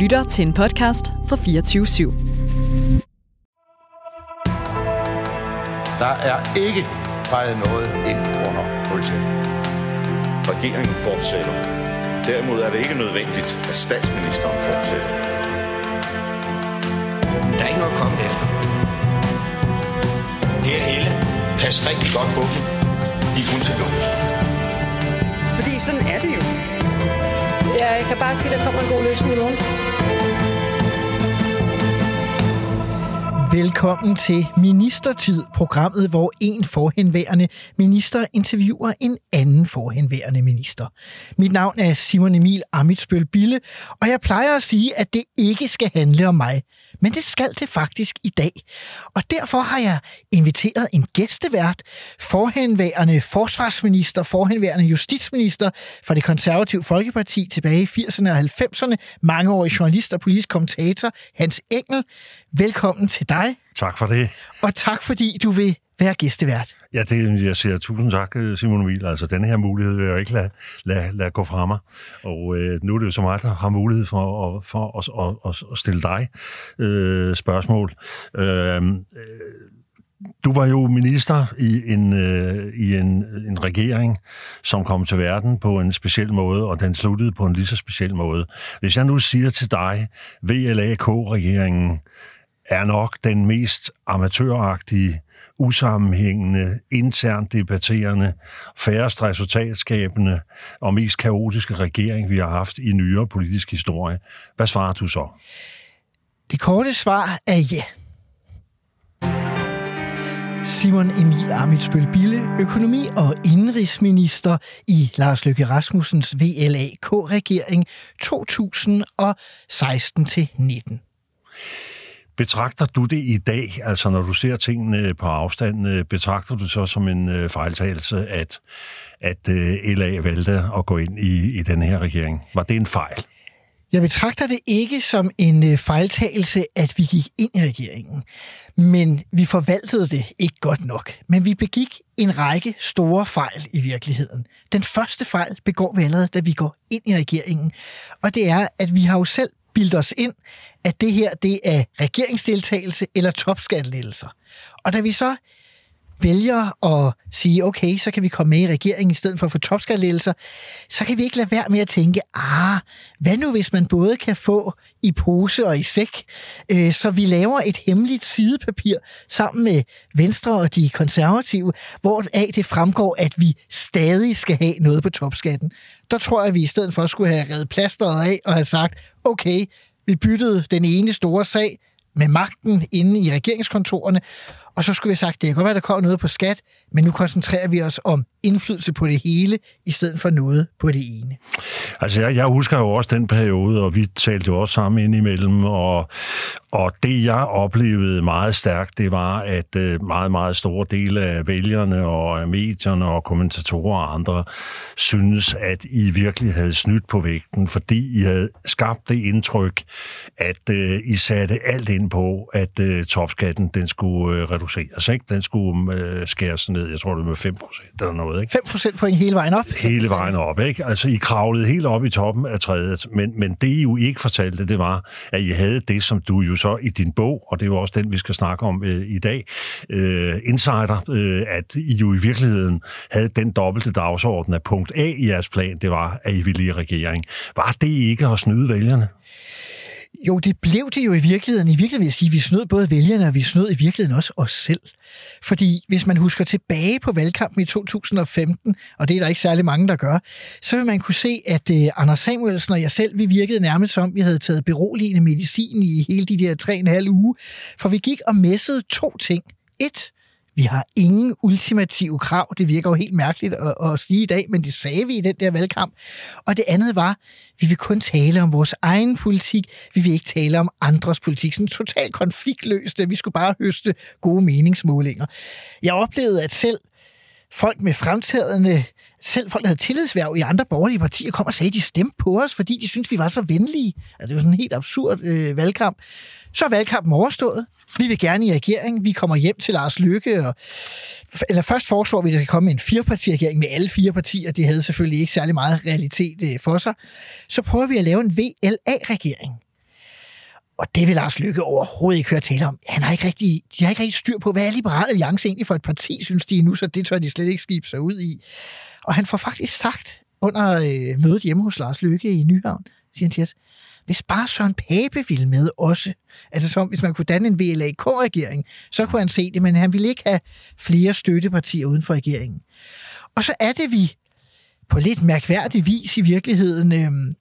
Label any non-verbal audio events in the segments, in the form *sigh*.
lytter til en podcast fra 24 /7. Der er ikke fejret noget ind under politiet. Regeringen fortsætter. Derimod er det ikke nødvendigt, at statsministeren fortsætter. Der er ikke noget at komme efter. Per Helle, pas rigtig godt på dem. De er kun til lås. Fordi sådan er det jo. Ja, jeg kan bare sige, at der kommer en god løsning i morgen. Velkommen til Ministertid, programmet, hvor en forhenværende minister interviewer en anden forhenværende minister. Mit navn er Simon Emil Amitsbøl Bille, og jeg plejer at sige, at det ikke skal handle om mig. Men det skal det faktisk i dag. Og derfor har jeg inviteret en gæstevært, forhenværende forsvarsminister, forhenværende justitsminister fra det konservative Folkeparti tilbage i 80'erne og 90'erne, mangeårig journalist og politisk kommentator, Hans Engel. Velkommen til dig. Tak for det. Og tak fordi du vil være gæstevært. Ja, det, jeg siger tusind tak, Simon Emil. Altså, den her mulighed vil jeg ikke lade, lade, lade gå fra mig. Og øh, nu er det jo så meget, der har mulighed for, at, for at, at, at stille dig øh, spørgsmål. Øh, øh, du var jo minister i en, øh, i en, en regering, som kom til verden på en speciel måde, og den sluttede på en lige så speciel måde. Hvis jeg nu siger til dig, VLAK-regeringen er nok den mest amatøragtige, usammenhængende, internt debatterende, færrest resultatskabende og mest kaotiske regering, vi har haft i nyere politisk historie. Hvad svarer du så? Det korte svar er ja. Simon Emil Amitsbøl Bille, økonomi- og indrigsminister i Lars Løkke Rasmussens VLAK-regering 2016-19. Betragter du det i dag, altså når du ser tingene på afstand, øh, betragter du så som en øh, fejltagelse, at, at øh, LA valgte at gå ind i, i den her regering? Var det en fejl? Jeg betragter det ikke som en fejltagelse, at vi gik ind i regeringen. Men vi forvaltede det ikke godt nok. Men vi begik en række store fejl i virkeligheden. Den første fejl begår vi allerede, da vi går ind i regeringen. Og det er, at vi har jo selv bildet os ind, at det her det er regeringsdeltagelse eller topskattelettelser. Og da vi så vælger at sige, okay, så kan vi komme med i regeringen i stedet for at få topskattelettelser, så kan vi ikke lade være med at tænke, ah, hvad nu hvis man både kan få i pose og i sæk, øh, så vi laver et hemmeligt sidepapir sammen med Venstre og de konservative, hvor af det fremgår, at vi stadig skal have noget på topskatten. Der tror jeg, at vi i stedet for skulle have reddet plasteret af og have sagt, okay, vi byttede den ene store sag med magten inde i regeringskontorerne, og så skulle vi have sagt, det kan godt være, der kommer noget på skat, men nu koncentrerer vi os om indflydelse på det hele, i stedet for noget på det ene. Altså, jeg, jeg husker jo også den periode, og vi talte jo også sammen indimellem, og, og det, jeg oplevede meget stærkt, det var, at øh, meget, meget store dele af vælgerne og medierne og kommentatorer og andre synes, at I virkelig havde snydt på vægten, fordi I havde skabt det indtryk, at øh, I satte alt ind på, at øh, topskatten, den skulle øh, reduceres, ikke? Den skulle øh, skæres ned, jeg tror det var med 5 procent eller noget, ikke? 5 procent point hele vejen op? Hele vejen op, ikke? Altså, I kravlede helt op i toppen af træet, men, men det I jo ikke fortalte, det var, at I havde det, som du jo så i din bog, og det er jo også den, vi skal snakke om øh, i dag, øh, Insider, øh, at I jo i virkeligheden havde den dobbelte dagsorden af punkt A i jeres plan, det var, at I ville i regering. Var det ikke at snyde vælgerne? Jo, det blev det jo i virkeligheden. I virkeligheden vil jeg sige, at vi snød både vælgerne, og vi snød i virkeligheden også os selv. Fordi hvis man husker tilbage på valgkampen i 2015, og det er der ikke særlig mange, der gør, så vil man kunne se, at uh, Anders Samuelsen og jeg selv, vi virkede nærmest som, vi havde taget beroligende medicin i hele de der tre og en halv uge. For vi gik og messede to ting. Et, vi har ingen ultimative krav. Det virker jo helt mærkeligt at, at sige i dag, men det sagde vi i den der valgkamp. Og det andet var, vi vil kun tale om vores egen politik. Vi vil ikke tale om andres politik. Sådan totalt konfliktløst. Vi skulle bare høste gode meningsmålinger. Jeg oplevede, at selv folk med fremtrædende, selv folk, der havde tillidsværv i andre borgerlige partier, kom og sagde, at de stemte på os, fordi de syntes, vi var så venlige. Altså, det var sådan en helt absurd øh, valgkamp. Så er valgkampen overstået. Vi vil gerne i regering. Vi kommer hjem til Lars Lykke. Og, eller først foreslår vi, at der skal komme en firepartiregering med alle fire partier. Det havde selvfølgelig ikke særlig meget realitet øh, for sig. Så prøver vi at lave en VLA-regering. Og det vil Lars Lykke overhovedet ikke høre tale om. Han har ikke rigtig, de har ikke rigtig styr på, hvad er Liberal Alliance egentlig for et parti, synes de nu, så det tør de slet ikke skibe sig ud i. Og han får faktisk sagt under øh, mødet hjemme hos Lars Lykke i Nyhavn, siger han til os, hvis bare Søren Pape ville med også, altså som hvis man kunne danne en VLAK-regering, så kunne han se det, men han ville ikke have flere støttepartier uden for regeringen. Og så er det, vi på lidt mærkværdig vis i virkeligheden øh,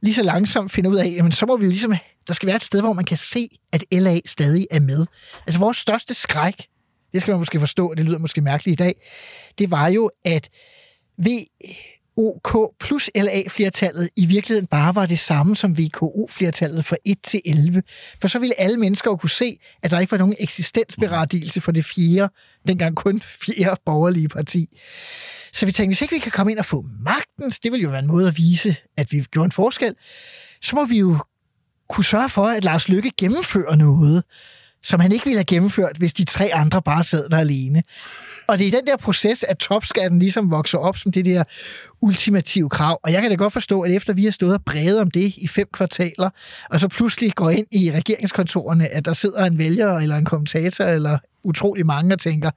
lige så langsomt finder ud af, jamen så må vi jo ligesom, der skal være et sted, hvor man kan se, at LA stadig er med. Altså vores største skræk, det skal man måske forstå, det lyder måske mærkeligt i dag, det var jo, at VOK plus LA-flertallet i virkeligheden bare var det samme som VKO-flertallet fra 1 til 11. For så ville alle mennesker jo kunne se, at der ikke var nogen eksistensberettigelse for det fjerde, dengang kun fjerde borgerlige parti. Så vi tænkte, hvis ikke vi kan komme ind og få magten, så det ville jo være en måde at vise, at vi gjorde en forskel, så må vi jo kunne sørge for, at Lars Lykke gennemfører noget, som han ikke ville have gennemført, hvis de tre andre bare sad der alene. Og det er i den der proces, at topskatten ligesom vokser op som det der ultimative krav. Og jeg kan da godt forstå, at efter vi har stået og bredet om det i fem kvartaler, og så pludselig går ind i regeringskontorerne, at der sidder en vælger eller en kommentator eller utrolig mange og tænker,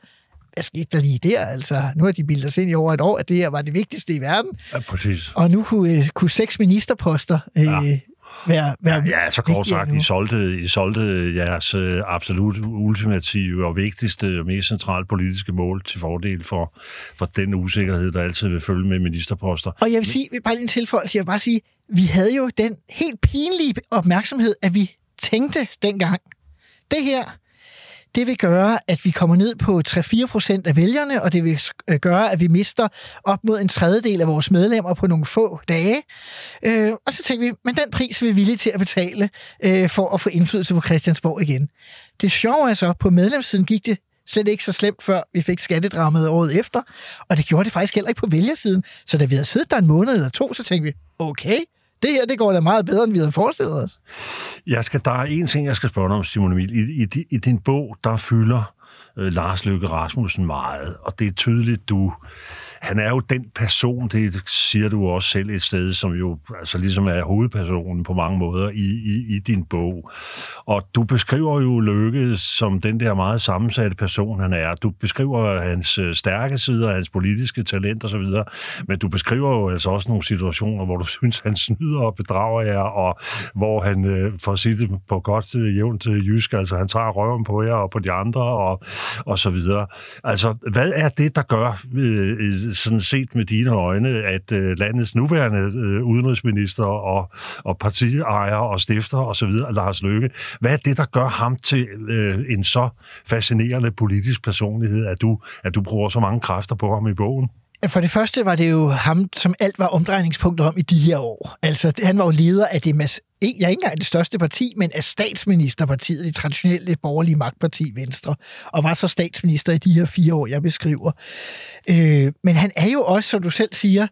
hvad skete der lige der? Altså, nu har de bildet os ind i over et år, at det her var det vigtigste i verden. Ja, præcis. Og nu kunne, øh, kunne seks ministerposter øh, Ja. Være, være Ja, så kort sagt. I solgte, I solgte jeres øh, absolut ultimative og vigtigste og mest centrale politiske mål til fordel for, for den usikkerhed, der altid vil følge med ministerposter. Og jeg vil sige, bare lige en tilføjelse, jeg vil bare sige, vi havde jo den helt pinlige opmærksomhed, at vi tænkte dengang, det her, det vil gøre, at vi kommer ned på 3-4 procent af vælgerne, og det vil øh, gøre, at vi mister op mod en tredjedel af vores medlemmer på nogle få dage. Øh, og så tænkte vi, men den pris er vi villige til at betale øh, for at få indflydelse på Christiansborg igen. Det sjove er så, på medlemssiden gik det slet ikke så slemt, før vi fik skattedrammet året efter, og det gjorde det faktisk heller ikke på vælgersiden. Så da vi havde siddet der en måned eller to, så tænkte vi, okay, det her det går da meget bedre, end vi havde forestillet os. Jeg skal, der er en ting, jeg skal spørge dig om, Simon Emil. I, i, I din bog, der fylder øh, Lars Løkke Rasmussen meget, og det er tydeligt, du... Han er jo den person, det siger du også selv et sted, som jo altså ligesom er hovedpersonen på mange måder i, i, i din bog. Og du beskriver jo Løkke som den der meget sammensatte person, han er. Du beskriver hans øh, stærke sider, hans politiske talent osv., men du beskriver jo altså også nogle situationer, hvor du *laughs* synes, han snyder og bedrager jer, og hvor han, øh, for at sige det på godt øh, jævnt øh, jysk, altså han tager røven på jer og på de andre, og, og så videre. Altså, hvad er det, der gør, øh, sådan set med dine øjne, at øh, landets nuværende øh, udenrigsminister og, og partiejer og stifter og så videre, Lars Løkke, hvad er det, der gør ham til øh, en så fascinerende politisk personlighed, at du, at du bruger så mange kræfter på ham i bogen? For det første var det jo ham, som alt var omdrejningspunktet om i de her år. Altså, han var jo leder af det, mas- jeg er ikke engang det største parti, men af statsministerpartiet, det traditionelle borgerlige magtparti Venstre, og var så statsminister i de her fire år, jeg beskriver. Øh, men han er jo også, som du selv siger,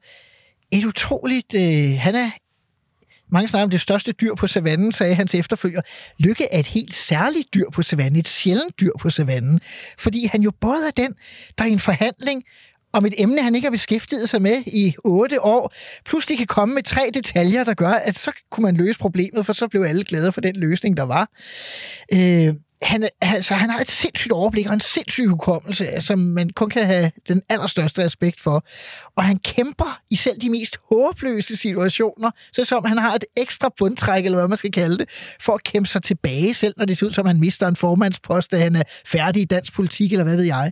et utroligt... Øh, han er mange snakker om det største dyr på savannen, sagde hans efterfølger. Lykke er et helt særligt dyr på savannen, et sjældent dyr på savannen, fordi han jo både er den, der i en forhandling om et emne, han ikke har beskæftiget sig med i otte år, pludselig kan komme med tre detaljer, der gør, at så kunne man løse problemet, for så blev alle glade for den løsning, der var. Øh, han, altså, han har et sindssygt overblik og en sindssyg hukommelse, som man kun kan have den allerstørste respekt for. Og han kæmper i selv de mest håbløse situationer, så som han har et ekstra bundtræk, eller hvad man skal kalde det, for at kæmpe sig tilbage, selv når det ser ud som, han mister en formandspost, da han er færdig i dansk politik, eller hvad ved jeg.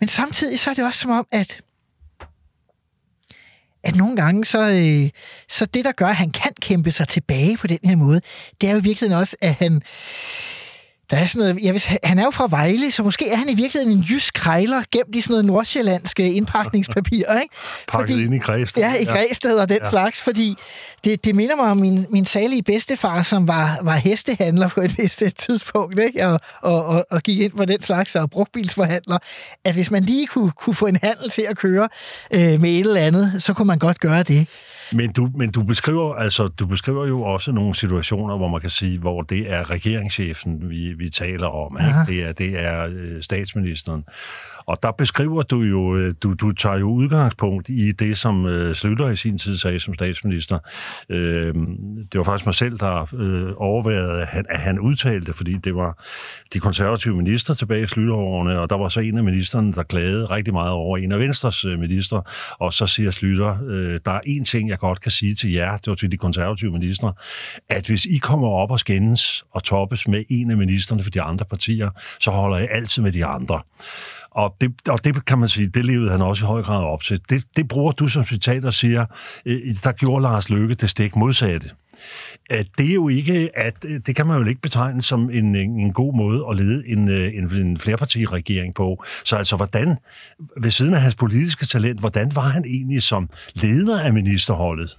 Men samtidig så er det også som om, at at nogle gange, så, øh, så det, der gør, at han kan kæmpe sig tilbage på den her måde, det er jo i virkeligheden også, at han... Der er sådan noget, jeg vil, han er jo fra Vejle, så måske er han i virkeligheden en jysk krejler, gemt i sådan noget nordsjællandske indpakningspapir, ikke? Pakket ind i Græsted. Ja, i Græsted og den ja. slags, fordi det, det minder mig om min, min salige bedstefar, som var, var hestehandler på et vist tidspunkt, ikke? Og, og, og, og gik ind på den slags og brugtbilsforhandler, at hvis man lige kunne, kunne få en handel til at køre øh, med et eller andet, så kunne man godt gøre det. Men du, men du beskriver altså du beskriver jo også nogle situationer, hvor man kan sige, hvor det er regeringschefen, vi, vi taler om. Ikke? Det er, det er øh, statsministeren. Og der beskriver du jo, øh, du, du tager jo udgangspunkt i det, som øh, Slytter i sin tid sagde som statsminister. Øh, det var faktisk mig selv, der øh, overvejede, at han, at han udtalte, fordi det var de konservative minister tilbage i Slytterårene, og der var så en af ministerne, der klagede rigtig meget over en af Venstres øh, minister, og så siger Slytter, øh, der er en ting, jeg godt kan sige til jer, det var til de konservative minister, at hvis I kommer op og skændes og toppes med en af ministerne for de andre partier, så holder jeg altid med de andre. Og det, og det kan man sige, det levede han også i høj grad op til. Det, det bruger du som citat og siger, øh, der gjorde Lars Løkke det stik modsatte. At det er jo ikke, at øh, det kan man jo ikke betegne som en, en god måde at lede en, øh, en, en flerpartiregering på. Så altså, hvordan, ved siden af hans politiske talent, hvordan var han egentlig som leder af ministerholdet?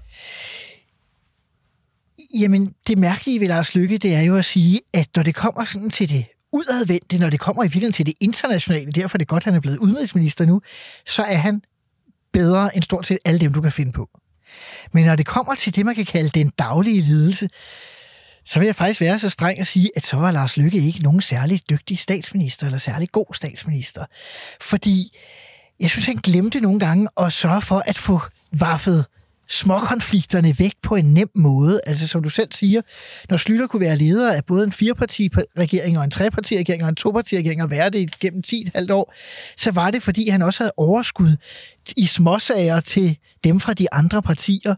Jamen, det mærkelige ved Lars Lykke, det er jo at sige, at når det kommer sådan til det udadvendte, når det kommer i virkeligheden til det internationale, derfor er det godt, at han er blevet udenrigsminister nu, så er han bedre end stort set alle dem, du kan finde på. Men når det kommer til det, man kan kalde den daglige lidelse, så vil jeg faktisk være så streng at sige, at så var Lars Lykke ikke nogen særlig dygtig statsminister, eller særlig god statsminister. Fordi jeg synes, han glemte nogle gange at sørge for at få vaffet småkonflikterne væk på en nem måde. Altså som du selv siger, når Slytter kunne være leder af både en firepartiregering og en trepartiregering og en topartiregering og være det gennem 10,5 år, så var det, fordi han også havde overskud i småsager til dem fra de andre partier.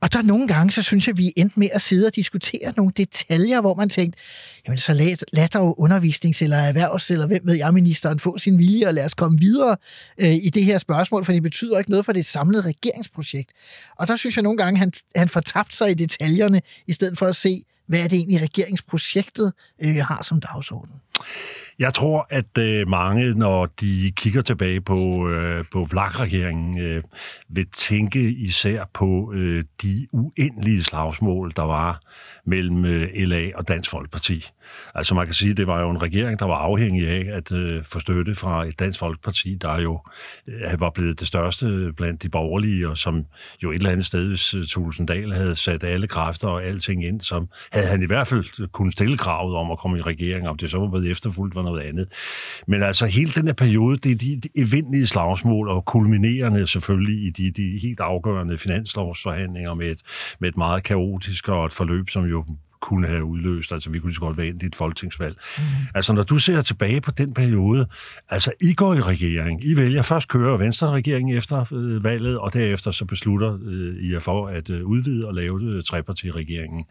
Og der nogle gange, så synes jeg, vi endte med at sidde og diskutere nogle detaljer, hvor man tænkte, jamen så lad, lad dog undervisnings- eller erhvervs- eller hvem ved jeg, ministeren få sin vilje, og lad os komme videre øh, i det her spørgsmål, for det betyder ikke noget for det samlede regeringsprojekt. Og der synes jeg nogle gange, han, han fortabte sig i detaljerne, i stedet for at se, hvad er det egentlig regeringsprojektet øh, har som dagsorden. Jeg tror, at øh, mange, når de kigger tilbage på, øh, på Vlak-regeringen, øh, vil tænke især på øh, de uendelige slagsmål, der var mellem øh, LA og Dansk Folkeparti. Altså man kan sige, at det var jo en regering, der var afhængig af at øh, få støtte fra et Dansk Folkeparti, der jo øh, var blevet det største blandt de borgerlige, og som jo et eller andet sted, hvis øh, Tulsendal havde sat alle kræfter og alting ind, som havde han i hvert fald kunne stille kravet om at komme i regering, om det så var blevet efterfulgt, var noget andet. Men altså hele den her periode, det er de, de evindelige slagsmål, og kulminerende selvfølgelig i de, de helt afgørende finanslovsforhandlinger med et, med et meget kaotisk og et forløb, som jo kunne have udløst. Altså, vi kunne lige så godt være ind i et folketingsvalg. Mm. Altså, når du ser tilbage på den periode, altså, I går i regering. I vælger først køre Venstre regering efter øh, valget, og derefter så beslutter øh, I jer for at øh, udvide og lave øh, trepartiregeringen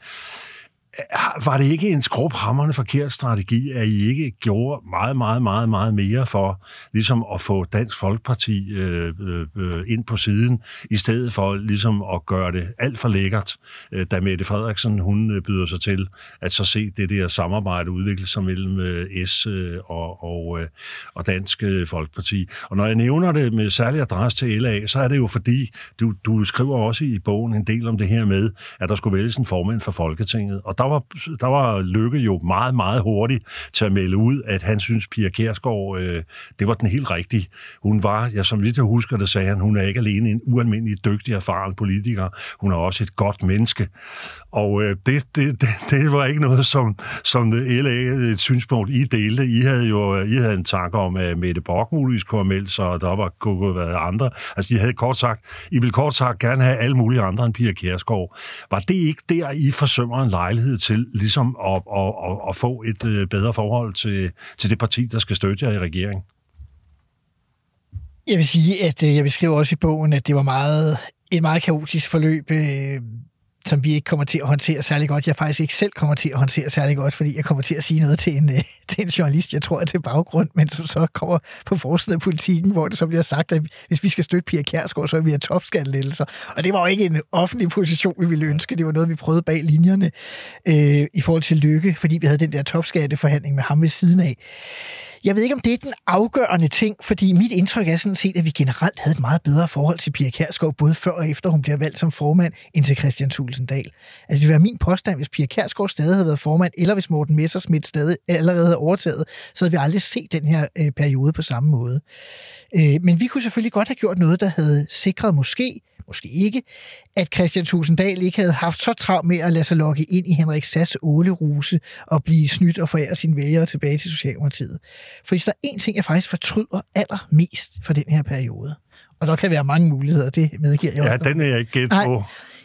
var det ikke en skrubhammerende forkert strategi, at I ikke gjorde meget, meget, meget, meget mere for ligesom at få Dansk Folkeparti øh, øh, øh, ind på siden, i stedet for ligesom at gøre det alt for lækkert, øh, da Mette Frederiksen hun øh, byder sig til at så se det der samarbejde udvikle sig mellem øh, S øh, og, og, øh, og Dansk Folkeparti. Og når jeg nævner det med særlig adresse til LA, så er det jo fordi, du, du skriver også i bogen en del om det her med, at der skulle vælges en formand for Folketinget, og der var, der var Lykke jo meget, meget hurtigt til at melde ud, at han synes, Pia Kærsgaard, øh, det var den helt rigtige. Hun var, ja, som vidt jeg husker det, sagde han, hun er ikke alene en ualmindelig dygtig, erfaren politiker, hun er også et godt menneske. Og øh, det, det, det, det var ikke noget, som, som LA, øh, et synspunkt, I delte. I havde jo øh, I havde en tanke om, at Mette Bock muligvis kunne have meldt sig, og der var, kunne have været andre. Altså, I havde kort sagt, I ville kort sagt gerne have alle mulige andre end Pia Kærsgaard. Var det ikke der, I forsømmer en lejlighed til ligesom at, at, at, at få et øh, bedre forhold til, til det parti, der skal støtte jer i regeringen? Jeg vil sige, at øh, jeg beskriver også i bogen, at det var meget et meget kaotisk forløb. Øh, som vi ikke kommer til at håndtere særlig godt. Jeg faktisk ikke selv kommer til at håndtere særlig godt, fordi jeg kommer til at sige noget til en, øh, *laughs* til en journalist, jeg tror er til baggrund, men som så kommer på forsiden af politikken, hvor det så bliver sagt, at hvis vi skal støtte Pia Kærsgaard, så er vi have topskattelettelser. Og det var jo ikke en offentlig position, vi ville ønske. Det var noget, vi prøvede bag linjerne øh, i forhold til lykke, fordi vi havde den der topskatteforhandling med ham ved siden af. Jeg ved ikke, om det er den afgørende ting, fordi mit indtryk er sådan set, at vi generelt havde et meget bedre forhold til Pia Kærsgaard, både før og efter hun bliver valgt som formand, end til Christian Tulsendal. Altså det vil være min påstand, hvis Pia Kærsgaard stadig havde været formand, eller hvis Morten Messersmith stadig allerede havde overtaget, så havde vi aldrig set den her øh, periode på samme måde. Øh, men vi kunne selvfølgelig godt have gjort noget, der havde sikret måske måske ikke, at Christian Tusinddal ikke havde haft så travlt med at lade sig lokke ind i Henrik Sass åleruse og blive snydt og forære sine vælgere tilbage til Socialdemokratiet. For hvis der er én ting, jeg faktisk fortryder allermest for den her periode, og der kan være mange muligheder, det medgiver jeg Ja, også. den er jeg ikke gæt Nej.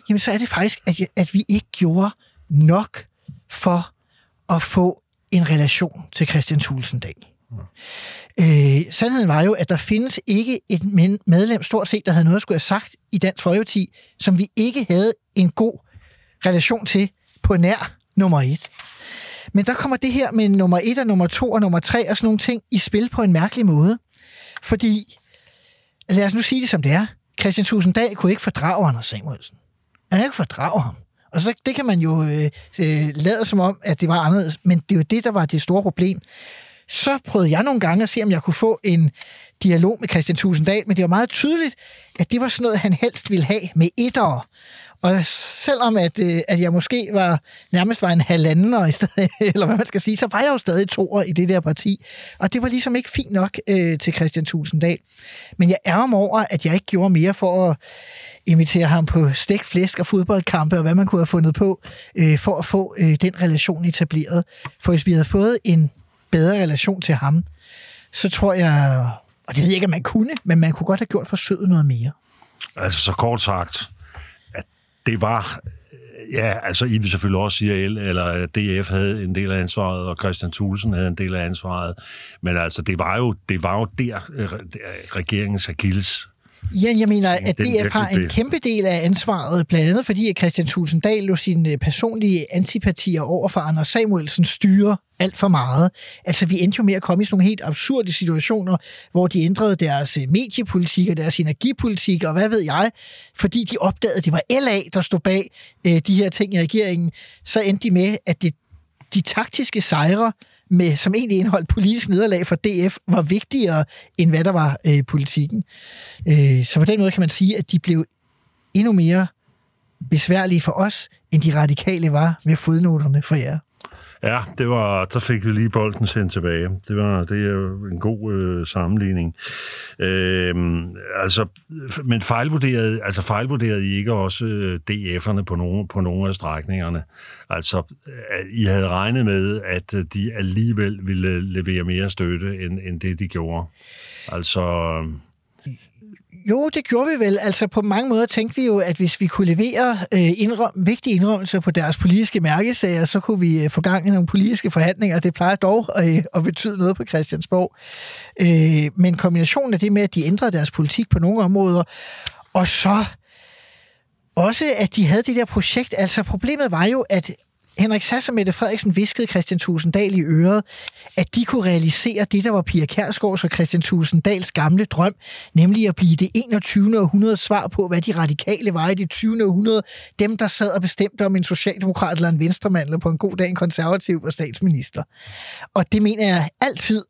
Jamen, så er det faktisk, at, at vi ikke gjorde nok for at få en relation til Christian Tulsendal. Øh, sandheden var jo, at der findes ikke et medlem, stort set, der havde noget at skulle have sagt i Dansk Folkeparti, som vi ikke havde en god relation til på nær nummer et. Men der kommer det her med nummer et og nummer to og nummer tre og sådan nogle ting i spil på en mærkelig måde. Fordi, lad os nu sige det som det er, Christian Tusinddal kunne ikke fordrage Anders Samuelsen. Han kan ikke fordrage ham. Og så det kan man jo øh, øh, lade som om, at det var anderledes, men det er jo det, der var det store problem. Så prøvede jeg nogle gange at se, om jeg kunne få en dialog med Christian Tusinddal, men det var meget tydeligt, at det var sådan noget, han helst ville have med etter. Og selvom at, øh, at jeg måske var nærmest var en halvanden, i stedet, *laughs* eller hvad man skal sige, så var jeg jo stadig toer i det der parti. Og det var ligesom ikke fint nok øh, til Christian Tulsendal. Men jeg er om over, at jeg ikke gjorde mere for at invitere ham på stegt flæsk og fodboldkampe, og hvad man kunne have fundet på, øh, for at få øh, den relation etableret. For hvis vi havde fået en bedre relation til ham, så tror jeg, og det ved jeg ikke, om man kunne, men man kunne godt have gjort forsøget noget mere. Altså, så kort sagt, det var... Ja, altså, I vil selvfølgelig også sige, at L, eller DF havde en del af ansvaret, og Christian Thulsen havde en del af ansvaret. Men altså, det var jo, det var jo der, øh, regeringens akilles Ja, jeg mener, at DF har en kæmpe del af ansvaret, blandt andet fordi, at Christian Tusinddal lå sine personlige antipatier over for Anders Samuelsen styre alt for meget. Altså, vi endte jo med at komme i sådan nogle helt absurde situationer, hvor de ændrede deres øh, mediepolitik og deres energipolitik, og hvad ved jeg, fordi de opdagede, at det var LA, der stod bag øh, de her ting i regeringen, så endte de med, at det de taktiske sejre, med, som egentlig indeholdt politisk nederlag for DF, var vigtigere, end hvad der var øh, politikken. Øh, så på den måde kan man sige, at de blev endnu mere besværlige for os, end de radikale var med fodnoterne for jer. Ja, det var, der fik vi lige bolden sendt tilbage. Det, var, det er jo en god øh, sammenligning. Øh, altså, men fejlvurderede, altså fejlvurderede I ikke også øh, DF'erne på nogle, på nogle af strækningerne? Altså, øh, I havde regnet med, at øh, de alligevel ville levere mere støtte, end, end det de gjorde. Altså, jo, det gjorde vi vel. Altså på mange måder tænkte vi jo, at hvis vi kunne levere øh, indrøm, vigtige indrømmelser på deres politiske mærkesager, så kunne vi øh, få gang i nogle politiske forhandlinger. Det plejer dog øh, at betyde noget på Christiansborg. Øh, men kombinationen af det med, at de ændrede deres politik på nogle områder, og så også, at de havde det der projekt. Altså problemet var jo, at Henrik Sass og Mette Frederiksen viskede Christian Tusinddal i øret, at de kunne realisere det, der var Pia Kærsgaards og Christian Tusinddals gamle drøm, nemlig at blive det 21. århundrede svar på, hvad de radikale var i det 20. århundrede. Dem, der sad og bestemte om en socialdemokrat eller en venstremand, eller på en god dag en konservativ og statsminister. Og det mener jeg altid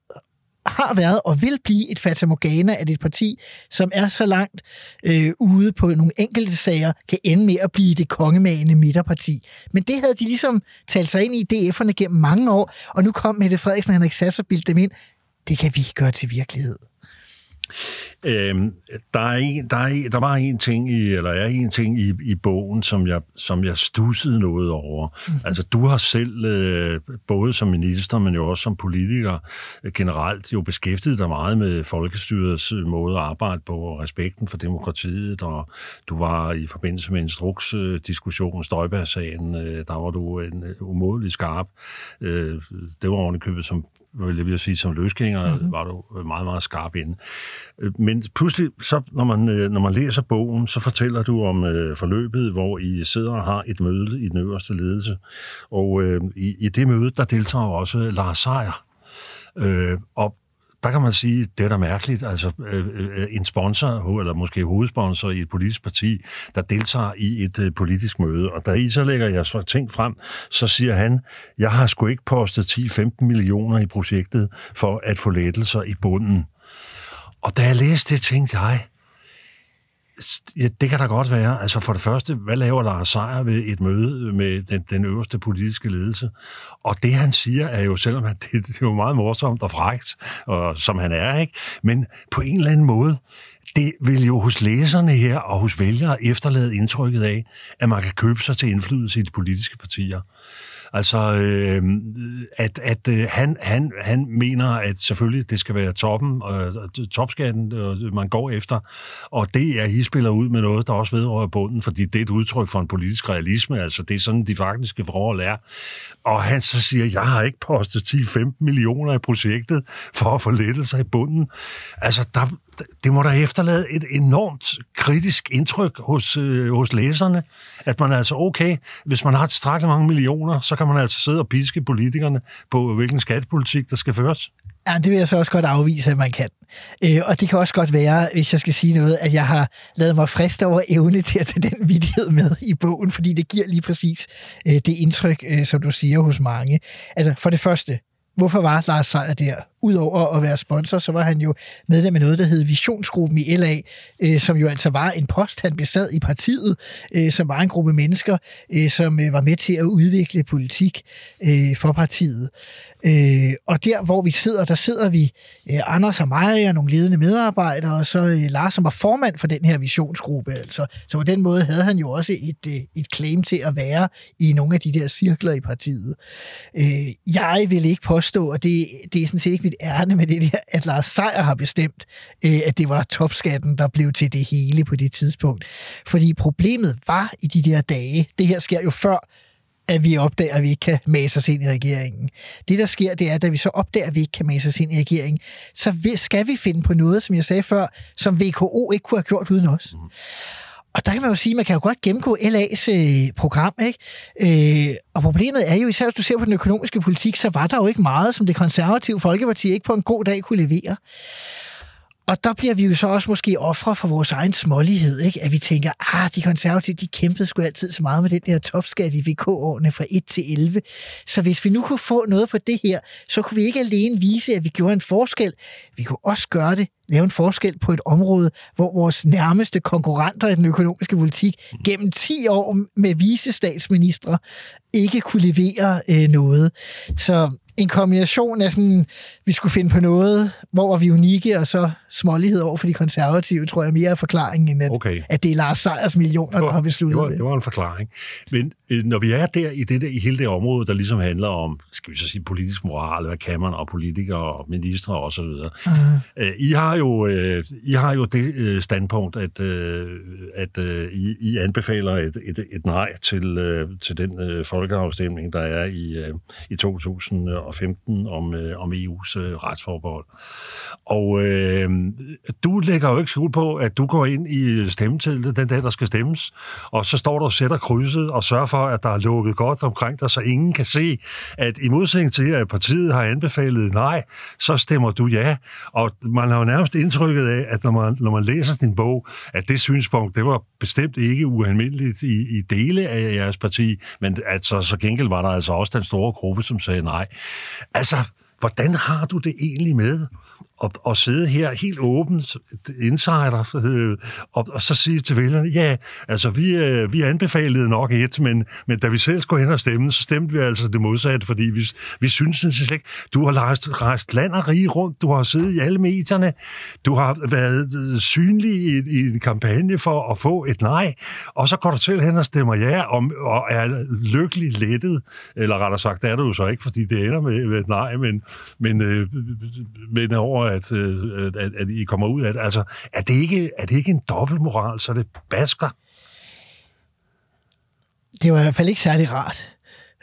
har været og vil blive et fatamorgana at et parti, som er så langt øh, ude på nogle enkelte sager, kan ende med at blive det kongemagende midterparti. Men det havde de ligesom talt sig ind i DF'erne gennem mange år, og nu kom Mette Frederiksen og Henrik Sasser og bildte dem ind. Det kan vi gøre til virkelighed. Øhm, der, er en, der, er, der var en ting i, eller er en ting i, i bogen, som jeg, som jeg stussede noget over. Mm-hmm. Altså, du har selv, øh, både som minister, men jo også som politiker, øh, generelt jo beskæftiget dig meget med folkestyrets øh, måde at arbejde på, og respekten for demokratiet, og du var i forbindelse med instruksdiskussionen, Støjberg-sagen, øh, der var du en øh, umådelig skarp. Øh, det var ovenikøbet som vil jeg vil sige, som løsgænger mm-hmm. var du meget, meget skarp inde. Øh, Men pludselig, så, når, man, øh, når man læser bogen, så fortæller du om øh, forløbet, hvor I sidder og har et møde i den øverste ledelse. Og øh, i, i det møde, der deltager også Lars Seier. Øh, og der kan man sige, det er da mærkeligt, altså øh, øh, en sponsor, eller måske hovedsponsor i et politisk parti, der deltager i et øh, politisk møde, og da I så lægger jeres ting frem, så siger han, jeg har sgu ikke postet 10-15 millioner i projektet for at få lettelser i bunden. Og da jeg læste det, tænkte jeg, Ja, det kan da godt være. Altså for det første, hvad laver Lars Seier ved et møde med den, den øverste politiske ledelse? Og det han siger er jo, selvom han, *laughs* det, det er jo meget morsomt og frækt, og, som han er, ikke? men på en eller anden måde, det vil jo hos læserne her og hos vælgere efterlade indtrykket af, at man kan købe sig til indflydelse i de politiske partier. Altså, øh, at, at øh, han, han, han mener, at selvfølgelig det skal være toppen, og, og topskatten, og man går efter, og det er, I spiller ud med noget, der også vedrører bunden, fordi det er et udtryk for en politisk realisme, altså det er sådan, de faktiske forhold er. Og han så siger, jeg har ikke postet 10-15 millioner i projektet for at få lettelser i bunden. Altså, der, det må da efterlade et enormt kritisk indtryk hos, øh, hos læserne, at man altså, okay, hvis man har tilstrækkeligt mange millioner, så kan man altså sidde og piske politikerne på, hvilken skattepolitik, der skal føres. Ja, det vil jeg så også godt afvise, at man kan. Øh, og det kan også godt være, hvis jeg skal sige noget, at jeg har lavet mig frist over evne til at tage den vidighed med i bogen, fordi det giver lige præcis øh, det indtryk, øh, som du siger hos mange. Altså, for det første, hvorfor var Lars Seier der? Udover at være sponsor, så var han jo medlem af noget, der hed Visionsgruppen i LA, øh, som jo altså var en post, han besad i partiet, øh, som var en gruppe mennesker, øh, som øh, var med til at udvikle politik øh, for partiet. Øh, og der, hvor vi sidder, der sidder vi, øh, Anders og mig og nogle ledende medarbejdere, og så øh, Lars, som var formand for den her visionsgruppe. Altså. Så på den måde havde han jo også et, øh, et claim til at være i nogle af de der cirkler i partiet. Øh, jeg vil ikke påstå, og det, det er sådan set ikke et ærne med det der, at Lars Seier har bestemt, øh, at det var topskatten, der blev til det hele på det tidspunkt. Fordi problemet var i de der dage, det her sker jo før at vi opdager, at vi ikke kan mase os ind i regeringen. Det, der sker, det er, at da vi så opdager, at vi ikke kan mase os ind i regeringen, så skal vi finde på noget, som jeg sagde før, som VKO ikke kunne have gjort uden os. Mm. Og der kan man jo sige, at man kan jo godt gennemgå LA's øh, program, ikke? Øh, og problemet er jo, især hvis du ser på den økonomiske politik, så var der jo ikke meget, som det konservative Folkeparti ikke på en god dag kunne levere. Og der bliver vi jo så også måske ofre for vores egen smålighed, ikke? at vi tænker, ah, de konservative, de kæmpede sgu altid så meget med den der topskat i VK-årene fra 1 til 11. Så hvis vi nu kunne få noget på det her, så kunne vi ikke alene vise, at vi gjorde en forskel. Vi kunne også gøre det, lave en forskel på et område, hvor vores nærmeste konkurrenter i den økonomiske politik gennem 10 år med visestatsministre ikke kunne levere øh, noget. Så en kombination af sådan, vi skulle finde på noget, hvor var vi unikke, og så smålighed over for de konservative, tror jeg mere er forklaringen, end at, okay. at det er Lars Sejers millioner, der har besluttet det. Var, det var en forklaring. Men øh, når vi er der i, det der, i hele det område, der ligesom handler om, skal vi så sige, politisk moral, hvad kan man, og politikere og ministre og så videre. Uh-huh. Øh, I har jo, øh, I har jo det øh, standpunkt, at, øh, at øh, I, I anbefaler et, et, et nej til, øh, til den øh, folkeafstemning, der er i, øh, i 2000 2015 om, øh, om EU's øh, retsforbehold. Og øh, du lægger jo ikke skjul på, at du går ind i stemmeteltet den dag, der skal stemmes, og så står du og sætter krydset og sørger for, at der er lukket godt omkring dig, så ingen kan se, at i modsætning til, at partiet har anbefalet nej, så stemmer du ja. Og man har jo nærmest indtrykket af, at når man, når man læser din bog, at det synspunkt, det var bestemt ikke ualmindeligt i, i dele af jeres parti, men altså, så gengæld var der altså også den store gruppe, som sagde nej. Altså, hvordan har du det egentlig med at, at sidde her helt åbent, insider, øh, og, og så sige til vælgerne, ja, altså vi, øh, vi anbefalede nok et, men, men da vi selv skulle hen og stemme, så stemte vi altså det modsatte, fordi vi, vi synes slet ikke, du har rejst, rejst land og rige rundt, du har siddet i alle medierne, du har været øh, synlig i, i en kampagne for at få et nej, og så går du selv hen og stemmer ja, og, og er lykkelig lettet, eller rettere sagt, det er du jo så ikke, fordi det ender med, med et nej, men, men, øh, men over at, øh, at, at I kommer ud af det. Altså, er det ikke, er det ikke en dobbeltmoral, så det basker? Det var i hvert fald ikke særlig rart.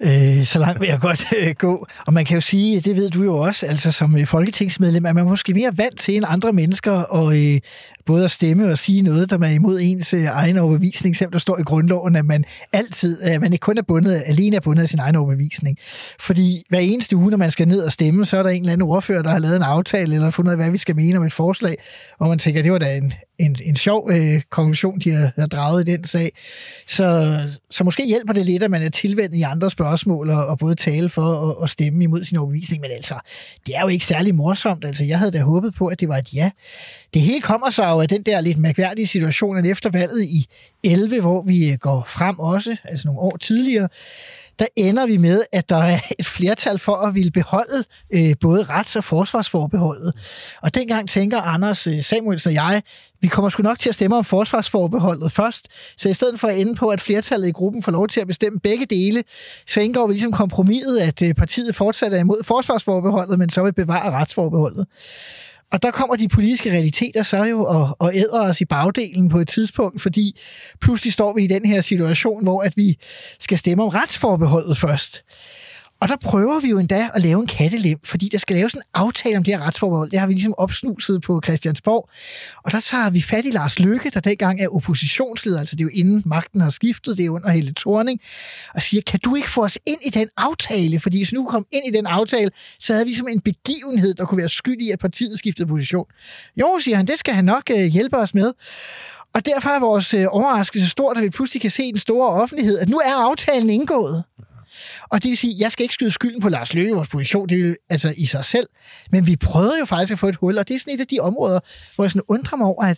Øh, så langt vil jeg godt *laughs* øh, gå. Og man kan jo sige, det ved du jo også, altså som øh, folketingsmedlem, at man måske mere vant til end andre mennesker og øh, både at stemme og sige noget, der man er imod ens øh, egen overbevisning, selvom der står i grundloven, at man altid, øh, at man ikke kun er bundet, alene er bundet af sin egen overbevisning. Fordi hver eneste uge, når man skal ned og stemme, så er der en eller anden ordfører, der har lavet en aftale, eller fundet ud af, hvad vi skal mene om et forslag, og man tænker, det var da en, en, en sjov øh, konklusion, de har, har draget i den sag. Så, så måske hjælper det lidt, at man er tilvendt i andre spørgsmål, og, og både tale for og, og stemme imod sin overbevisning, men altså, det er jo ikke særlig morsomt. Altså, jeg havde da håbet på, at det var et ja. Det hele kommer så jo af den der lidt mærkværdige situation, at efter valget i 11, hvor vi øh, går frem også, altså nogle år tidligere, der ender vi med, at der er et flertal for at ville beholde øh, både rets- og forsvarsforbeholdet. Og dengang tænker Anders øh, Samuelsen og jeg, vi kommer sgu nok til at stemme om forsvarsforbeholdet først, så i stedet for at ende på, at flertallet i gruppen får lov til at bestemme begge dele, så indgår vi ligesom kompromiset, at øh, partiet fortsat er imod forsvarsforbeholdet, men så vil bevare retsforbeholdet. Og der kommer de politiske realiteter så jo og, og æder os i bagdelen på et tidspunkt, fordi pludselig står vi i den her situation, hvor at vi skal stemme om retsforbeholdet først. Og der prøver vi jo endda at lave en kattelem, fordi der skal laves en aftale om det her retsforbehold. Det har vi ligesom opsnuset på Christiansborg. Og der tager vi fat i Lars Løkke, der dengang er oppositionsleder, altså det er jo inden magten har skiftet, det er under hele Thorning, og siger, kan du ikke få os ind i den aftale? Fordi hvis nu kom ind i den aftale, så havde vi som en begivenhed, der kunne være skyld i, at partiet skiftede position. Jo, siger han, det skal han nok øh, hjælpe os med. Og derfor er vores øh, overraskelse stor, da vi pludselig kan se i den store offentlighed, at nu er aftalen indgået. Og det vil sige, jeg skal ikke skyde skylden på Lars Løkke, vores position, det er altså i sig selv. Men vi prøvede jo faktisk at få et hul, og det er sådan et af de områder, hvor jeg sådan undrer mig over, at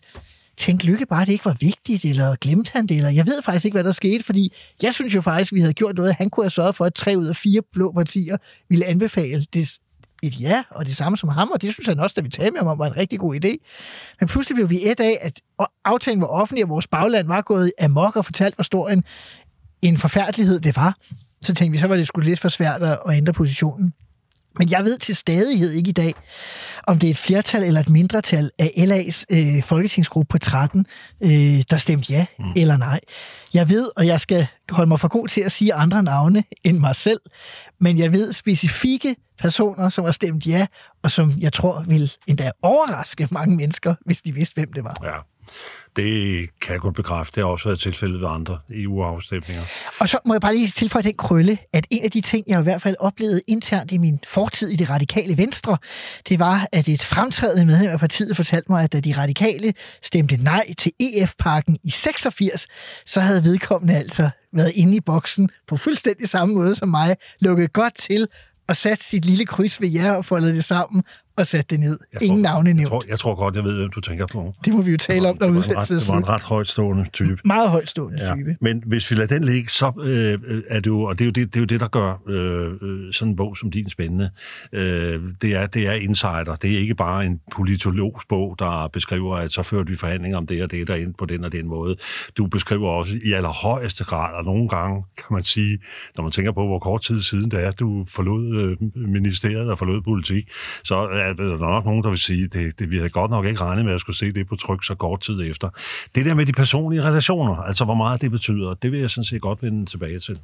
tænkte Lykke bare, at det ikke var vigtigt, eller glemte han det, eller jeg ved faktisk ikke, hvad der skete, fordi jeg synes jo faktisk, at vi havde gjort noget, han kunne have sørget for, at tre ud af fire blå partier ville anbefale det, et ja, og det samme som ham, og det synes han også, da vi talte med ham om, var en rigtig god idé. Men pludselig blev vi et af, at aftalen var offentlig, og vores bagland var gået amok og fortalt, hvor stor en, en forfærdelighed det var så tænkte vi, så var det sgu lidt for svært at ændre positionen. Men jeg ved til stadighed ikke i dag, om det er et flertal eller et mindretal af LA's øh, folketingsgruppe på 13, øh, der stemte ja mm. eller nej. Jeg ved, og jeg skal holde mig for god til at sige andre navne end mig selv, men jeg ved specifikke personer, som har stemt ja, og som jeg tror vil endda overraske mange mennesker, hvis de vidste, hvem det var. Ja. Det kan jeg godt bekræfte. Det har også været tilfældet ved andre EU-afstemninger. Og så må jeg bare lige tilføje den krølle, at en af de ting, jeg i hvert fald oplevede internt i min fortid i det radikale venstre, det var, at et fremtrædende medlem af partiet fortalte mig, at da de radikale stemte nej til EF-pakken i 86, så havde vedkommende altså været inde i boksen på fuldstændig samme måde som mig, lukket godt til og sat sit lille kryds ved jer og foldet det sammen og sat det ned. Jeg Ingen tror, navne nævnt. Jeg tror, jeg tror godt, jeg ved, hvem du tænker på. Det må vi jo tale om, når udsendelsen Det var en ret højtstående type. Meget højtstående ja. type. Men hvis vi lader den ligge, så øh, er det jo, og det er jo det, det, er jo det der gør øh, øh, sådan en bog som din spændende. Øh, det, er, det er insider. Det er ikke bare en politologs bog, der beskriver, at så fører vi forhandlinger om det og det, der ind på den og den måde. Du beskriver også i allerhøjeste grad, og nogle gange kan man sige, når man tænker på, hvor kort tid siden det er, du forlod øh, ministeriet og forlod politik, så er der nok nogen, der vil sige, det, det vi havde godt nok ikke regnet med at skulle se det på tryk så kort tid efter. Det der med de personlige relationer, altså hvor meget det betyder, det vil jeg sådan set godt vende tilbage til.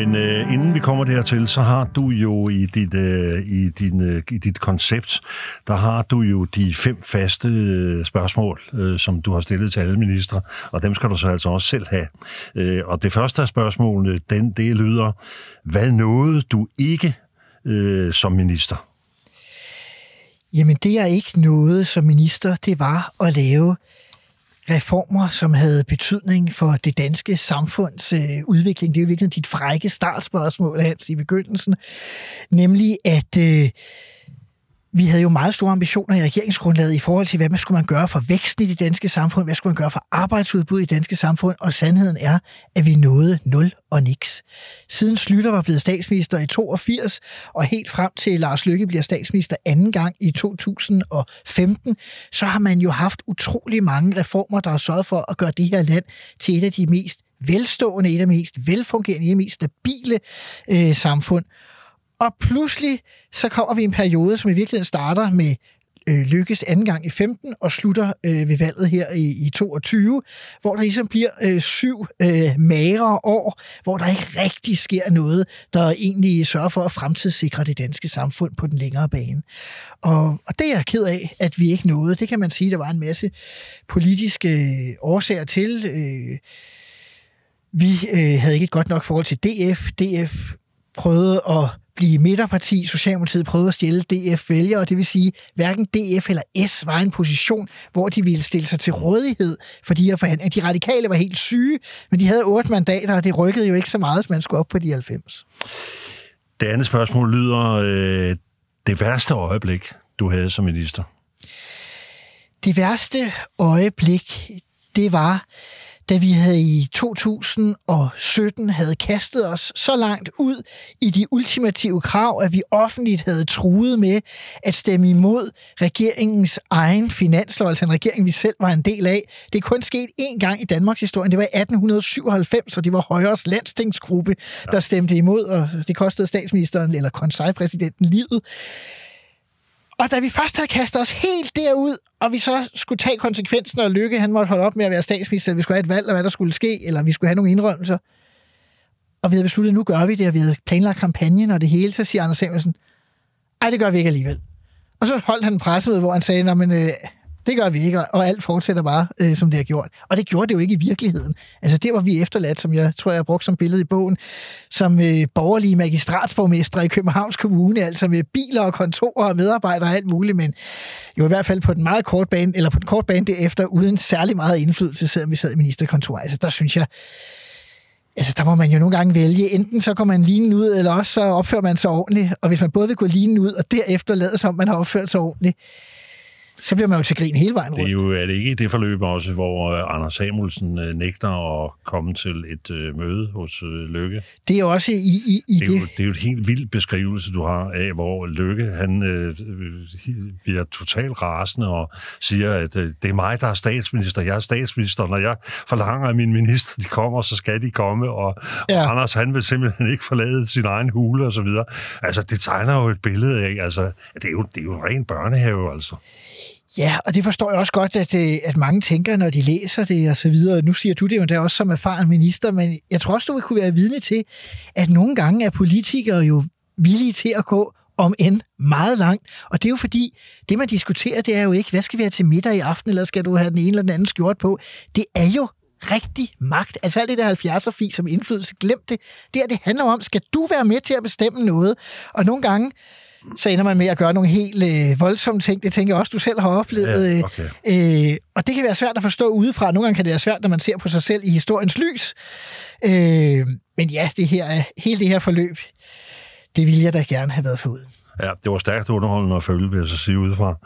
Men øh, inden vi kommer dertil, så har du jo i dit, øh, i, din, øh, i dit koncept, der har du jo de fem faste øh, spørgsmål, øh, som du har stillet til alle ministre, og dem skal du så altså også selv have. Øh, og det første af spørgsmålene, den, det lyder, hvad nåede du ikke øh, som minister? Jamen det jeg ikke nåede som minister, det var at lave reformer, som havde betydning for det danske samfunds øh, udvikling. Det er jo virkelig dit frække startspørgsmål, Hans, i begyndelsen. Nemlig, at øh, vi havde jo meget store ambitioner i regeringsgrundlaget i forhold til, hvad man skulle man gøre for væksten i det danske samfund, hvad skulle man gøre for arbejdsudbud i det danske samfund, og sandheden er, at vi nåede 0 og niks. Siden Slytter var blevet statsminister i 82, og helt frem til Lars Løkke bliver statsminister anden gang i 2015, så har man jo haft utrolig mange reformer, der har sørget for at gøre det her land til et af de mest velstående, et af de mest velfungerende, et af de mest stabile øh, samfund. Og pludselig så kommer vi i en periode, som i virkeligheden starter med øh, lykkes anden gang i 15 og slutter øh, ved valget her i, i 22, hvor der ligesom bliver øh, syv øh, magre år, hvor der ikke rigtig sker noget, der egentlig sørger for at fremtidssikre det danske samfund på den længere bane. Og, og det er jeg ked af, at vi ikke nåede. Det kan man sige, der var en masse politiske øh, årsager til. Øh, vi øh, havde ikke et godt nok forhold til DF. DF prøvede at blive midterparti. Socialdemokratiet prøvede at stille DF vælger, og det vil sige, hverken DF eller S var i en position, hvor de ville stille sig til rådighed for de her forhandlinger. De radikale var helt syge, men de havde otte mandater, og det rykkede jo ikke så meget, hvis man skulle op på de 90. Det andet spørgsmål lyder, øh, det værste øjeblik, du havde som minister? Det værste øjeblik, det var, da vi havde i 2017 havde kastet os så langt ud i de ultimative krav, at vi offentligt havde truet med at stemme imod regeringens egen finanslov, altså en regering, vi selv var en del af. Det er kun sket én gang i Danmarks historie. Det var i 1897, og det var Højres landstingsgruppe, der stemte imod, og det kostede statsministeren eller konsejpræsidenten livet. Og da vi først havde kastet os helt derud, og vi så skulle tage konsekvensen og Lykke, han måtte holde op med at være statsminister, vi skulle have et valg, og hvad der skulle ske, eller vi skulle have nogle indrømmelser. Og vi havde besluttet, at nu gør vi det, og vi havde planlagt kampagnen og det hele, så siger Anders Samuelsen, ej, det gør vi ikke alligevel. Og så holdt han en pressemøde, hvor han sagde, men øh, det gør vi ikke, og alt fortsætter bare, øh, som det har gjort. Og det gjorde det jo ikke i virkeligheden. Altså, det var vi efterladt, som jeg tror, jeg har brugt som billede i bogen, som øh, borgerlige magistratsborgmestre i Københavns Kommune, altså med biler og kontorer og medarbejdere og alt muligt, men jo i hvert fald på den meget kort bane, eller på den kort bane derefter, uden særlig meget indflydelse, selvom vi sad i ministerkontoret. Altså, der synes jeg, Altså, der må man jo nogle gange vælge. Enten så går man linen ud, eller også så opfører man sig ordentligt. Og hvis man både vil gå linen ud, og derefter lade som man har opført sig ordentligt, så bliver man jo til grin hele vejen rundt. Det er jo er det ikke i det forløb også, hvor øh, Anders Samuelsen øh, nægter at komme til et øh, møde hos øh, Lykke? Det er også i, i, i det. Er det. Jo, det er jo et helt vild beskrivelse, du har af, hvor Lykke han øh, bliver totalt rasende og siger, at øh, det er mig, der er statsminister. Jeg er statsminister. Når jeg forlanger, at mine minister de kommer, så skal de komme. Og, ja. og Anders han vil simpelthen ikke forlade sin egen hule og så videre. Altså, det tegner jo et billede af, altså, det er jo, det er jo en ren børnehave, altså. Ja, og det forstår jeg også godt, at, øh, at mange tænker, når de læser det og så videre. Nu siger du det jo der også som erfaren minister, men jeg tror også, du vil kunne være vidne til, at nogle gange er politikere jo villige til at gå om end meget langt. Og det er jo fordi, det man diskuterer, det er jo ikke, hvad skal vi have til middag i aften, eller skal du have den ene eller den anden skjort på. Det er jo rigtig magt. Altså alt det der 70'er fis som indflydelse, glem det. Det her, det handler om, skal du være med til at bestemme noget? Og nogle gange, så ender man med at gøre nogle helt øh, voldsomme ting. Det tænker jeg også, du selv har oplevet. Ja, okay. øh, og det kan være svært at forstå udefra. Nogle gange kan det være svært, når man ser på sig selv i historiens lys. Øh, men ja, det her, hele det her forløb, det ville jeg da gerne have været foruden. Ja, det var stærkt underholdende at følge, vil jeg så sige udefra.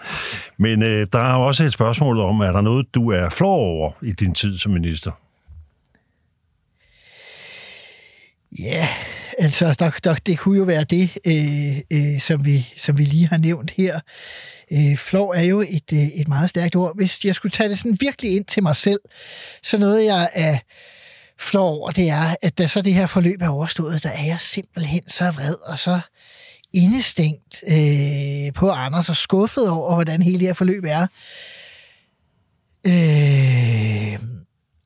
Men øh, der er også et spørgsmål om, er der noget, du er flov over i din tid som minister? Ja, altså, der, der, det kunne jo være det, øh, øh, som, vi, som vi lige har nævnt her. Øh, flov er jo et, øh, et meget stærkt ord. Hvis jeg skulle tage det sådan virkelig ind til mig selv, så noget jeg er flov over, det er, at da så det her forløb er overstået, der er jeg simpelthen så vred og så indestængt øh, på Anders og skuffet over, hvordan hele det her forløb er. Øh,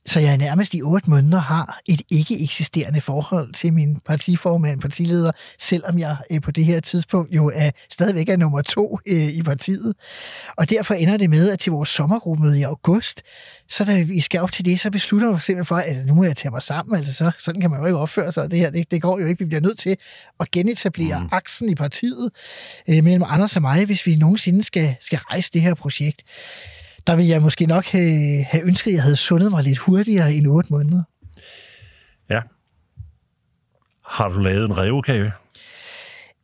så jeg nærmest i otte måneder har et ikke eksisterende forhold til min partiformand, partileder, selvom jeg øh, på det her tidspunkt jo er stadigvæk er nummer to øh, i partiet. Og derfor ender det med, at til vores sommergruppemøde i august, så da vi skal op til det, så beslutter vi simpelthen for, at nu må jeg tage mig sammen. Altså så, sådan kan man jo ikke opføre sig. Det her, det, det går jo ikke. Vi bliver nødt til at genetablere mm. aksen i partiet øh, mellem Anders og mig, hvis vi nogensinde skal, skal rejse det her projekt der ville jeg måske nok have, have ønsket, at jeg havde sundet mig lidt hurtigere end otte måneder. Ja. Har du lavet en revkage?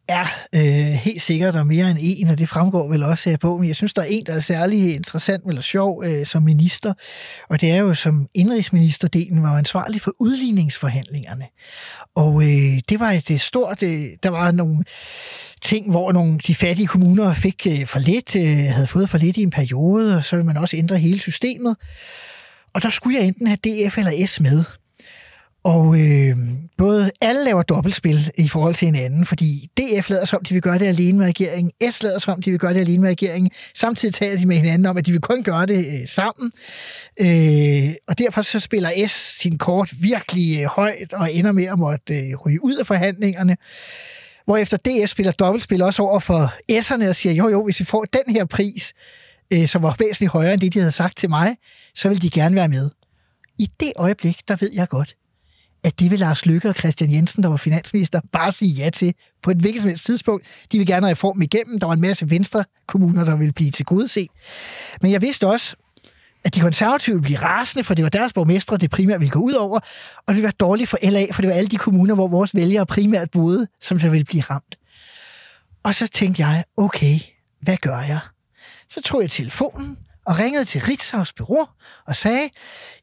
Ja, øh, helt sikkert, og mere end en, og det fremgår vel også af bogen. Jeg synes, der er en, der er særlig interessant eller sjov øh, som minister, og det er jo som indrigsministerdelen var ansvarlig for udligningsforhandlingerne. Og øh, det var et stort, øh, der var nogle ting, hvor nogle de fattige kommuner fik øh, for lidt, øh, havde fået for lidt i en periode, og så vil man også ændre hele systemet. Og der skulle jeg enten have DF eller S med. Og øh, både alle laver dobbeltspil i forhold til hinanden, fordi DF lader som, de vil gøre det alene med regeringen, S lader som, de vil gøre det alene med regeringen. Samtidig taler de med hinanden om, at de vil kun gøre det øh, sammen. Øh, og derfor så spiller S sin kort virkelig øh, højt og ender med at måtte øh, ryge ud af forhandlingerne. Hvorefter DS spiller dobbeltspil også over for S'erne og siger, jo jo, hvis vi får den her pris, øh, som var væsentligt højere end det, de havde sagt til mig, så vil de gerne være med. I det øjeblik, der ved jeg godt, at det vil Lars Løkke og Christian Jensen, der var finansminister, bare sige ja til på et hvilket som helst tidspunkt. De vil gerne have reformen igennem. Der var en masse venstre kommuner, der ville blive til godset. Men jeg vidste også, at de konservative ville blive rasende, for det var deres borgmestre, det primært ville gå ud over, og det ville være dårligt for LA, for det var alle de kommuner, hvor vores vælgere primært boede, som så ville blive ramt. Og så tænkte jeg, okay, hvad gør jeg? Så tog jeg telefonen og ringede til Ritzau's bureau og sagde,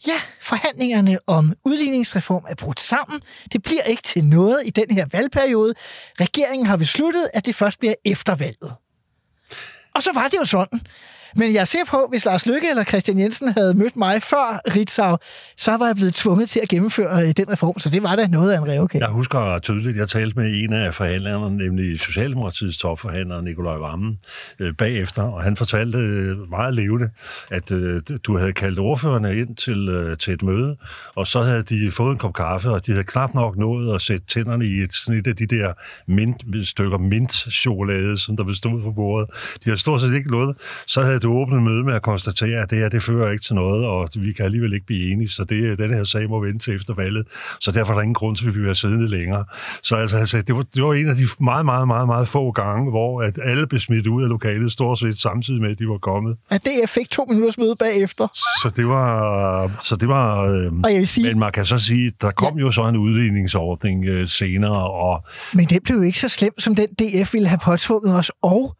ja, forhandlingerne om udligningsreform er brudt sammen. Det bliver ikke til noget i den her valgperiode. Regeringen har besluttet, at det først bliver efter valget. Og så var det jo sådan. Men jeg ser på, hvis Lars Lykke eller Christian Jensen havde mødt mig før Ritzau, så var jeg blevet tvunget til at gennemføre øh, den reform, så det var da noget af en revokage. Jeg husker tydeligt, jeg talte med en af forhandlerne, nemlig Socialdemokratiets topforhandler, Nikolaj Vammen, øh, bagefter, og han fortalte øh, meget levende, at øh, du havde kaldt ordførerne ind til, til et møde, og så havde de fået en kop kaffe, og de havde knap nok nået at sætte tænderne i et snit af de der mint, stykker mint-chokolade, som der bestod på bordet. De havde stort set ikke nået. Så havde det åbne møde med at konstatere, at det her, det fører ikke til noget, og vi kan alligevel ikke blive enige, så det, den her sag må vente til efter valget. Så derfor er der ingen grund til, at vi vil være siddende længere. Så altså, altså, det, var, det var en af de meget, meget, meget, meget få gange, hvor at alle blev smidt ud af lokalet, stort set samtidig med, at de var kommet. At det fik to minutters møde bagefter. Så det var... Så det var øh, og jeg vil sige, men man kan så sige, der kom ja. jo så en udligningsordning øh, senere. Og, men det blev jo ikke så slemt, som den DF ville have påtvunget os, og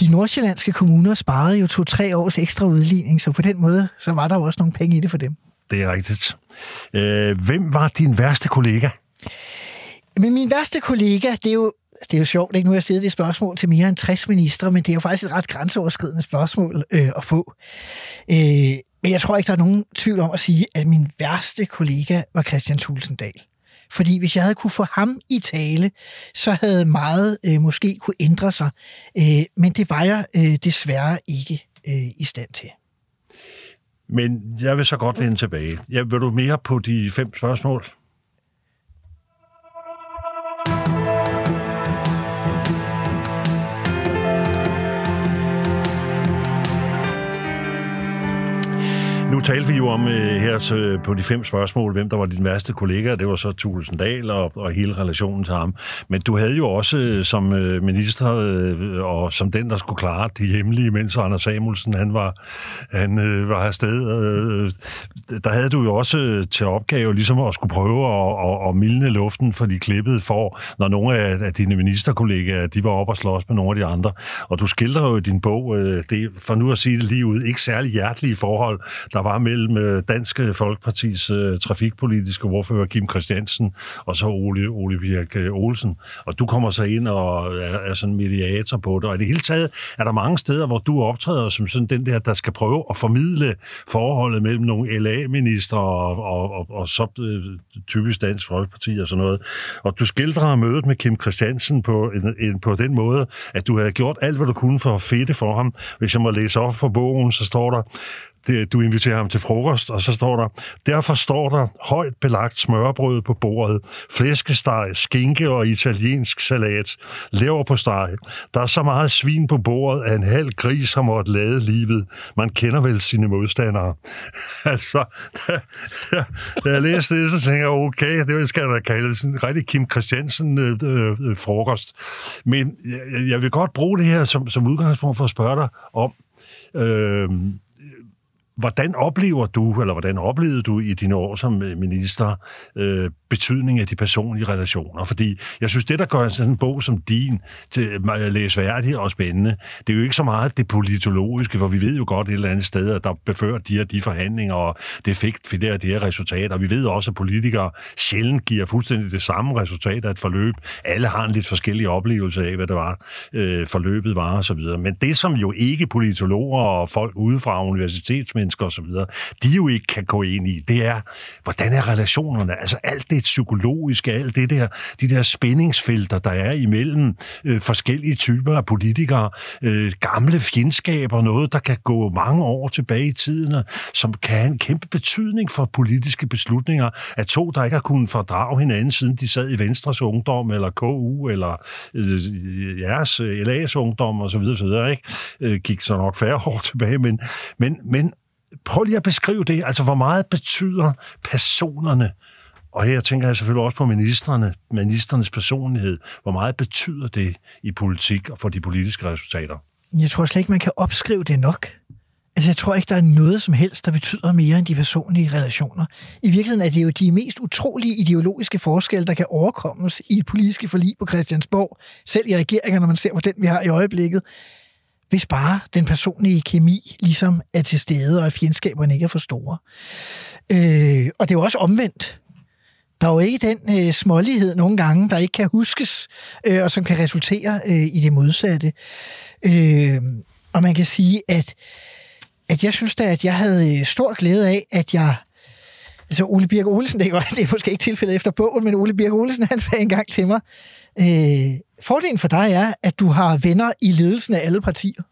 de nordsjællandske kommuner sparede jo to-tre års ekstra udligning, så på den måde, så var der jo også nogle penge i det for dem. Det er rigtigt. Øh, hvem var din værste kollega? Men min værste kollega, det er jo det er jo sjovt, ikke? Nu har jeg stillet det spørgsmål til mere end 60 ministre, men det er jo faktisk et ret grænseoverskridende spørgsmål øh, at få. Øh, men jeg tror ikke, der er nogen tvivl om at sige, at min værste kollega var Christian Tulsendal. Fordi hvis jeg havde kunne få ham i tale, så havde meget øh, måske kunne ændre sig. Øh, men det var jeg øh, desværre ikke øh, i stand til. Men jeg vil så godt vende tilbage. Jeg vil du mere på de fem spørgsmål? Nu talte vi jo om øh, her så, øh, på de fem spørgsmål, hvem der var din værste kollega. Det var så Tulsendal og, og hele relationen til ham. Men du havde jo også øh, som øh, minister øh, og som den, der skulle klare de hemmelige, mens Anders Samuelsen han var, han, øh, var afsted. Øh, der havde du jo også øh, til opgave ligesom at skulle prøve at, at, at mildne luften for de klippede for, når nogle af, af dine ministerkollegaer de var oppe og slås med nogle af de andre. Og du skildrer jo i din bog, øh, det, for nu at sige det lige ud, ikke særlig hjertelige forhold, der var mellem øh, Dansk Danske Folkepartis øh, trafikpolitiske ordfører Kim Christiansen og så Ole, Ole Birk Olsen. Og du kommer så ind og er, er sådan mediator på det. Og i det hele taget er der mange steder, hvor du optræder som sådan den der, der skal prøve at formidle forholdet mellem nogle LA-minister og, og, og, og så typisk Dansk Folkeparti og sådan noget. Og du skildrer mødet med Kim Christiansen på, en, en, på den måde, at du havde gjort alt, hvad du kunne for at fedte for ham. Hvis jeg må læse op for bogen, så står der, det, du inviterer ham til frokost, og så står der, derfor står der højt belagt smørbrød på bordet, flæskesteg, skinke og italiensk salat, lever på steg. Der er så meget svin på bordet, at en halv gris har måttet lade livet. Man kender vel sine modstandere. *laughs* altså, da, da, da jeg læste det, så tænker jeg, okay, det skal da kalde sådan en rigtig Kim Christiansen øh, øh, frokost. Men jeg, jeg vil godt bruge det her som, som udgangspunkt for at spørge dig om, øh, Hvordan oplever du, eller hvordan oplevede du i dine år som øh, minister, øh, betydning af de personlige relationer? Fordi jeg synes, det, der gør sådan en bog som din til øh, at læse værdig og spændende, det er jo ikke så meget det politologiske, for vi ved jo godt et eller andet sted, at der befører de her de forhandlinger, og det fik det her, de her resultater. Vi ved også, at politikere sjældent giver fuldstændig det samme resultat af et forløb. Alle har en lidt forskellig oplevelse af, hvad det var, øh, forløbet var osv. Men det, som jo ikke politologer og folk udefra universitetsmænd så osv., de jo ikke kan gå ind i, det er, hvordan er relationerne? Altså alt det psykologiske, alt det der, de der spændingsfelter, der er imellem øh, forskellige typer af politikere, øh, gamle fjendskaber, noget, der kan gå mange år tilbage i tiden, som kan have en kæmpe betydning for politiske beslutninger af to, der ikke har kunnet fordrage hinanden, siden de sad i Venstres Ungdom, eller KU, eller øh, jeres øh, LA's Ungdom, og så videre, ikke? Øh, gik så nok færre år tilbage, men, men, men prøv lige at beskrive det. Altså, hvor meget betyder personerne og her tænker jeg selvfølgelig også på ministerne, ministernes personlighed. Hvor meget betyder det i politik og for de politiske resultater? Jeg tror slet ikke, man kan opskrive det nok. Altså, jeg tror ikke, der er noget som helst, der betyder mere end de personlige relationer. I virkeligheden er det jo de mest utrolige ideologiske forskelle, der kan overkommes i et politisk forlig på Christiansborg, selv i regeringer, når man ser på den, vi har i øjeblikket, hvis bare den personlige kemi ligesom er til stede, og at fjendskaberne ikke er for store. Øh, og det er jo også omvendt. Der er jo ikke den øh, smålighed nogle gange, der ikke kan huskes, øh, og som kan resultere øh, i det modsatte. Øh, og man kan sige, at at jeg synes da, at jeg havde øh, stor glæde af, at jeg... Altså Ole Birk Olsen, det er, *laughs* det er måske ikke tilfældet efter bogen, men Ole Birk Olsen, han sagde engang til mig, øh, fordelen for dig er, at du har venner i ledelsen af alle partier.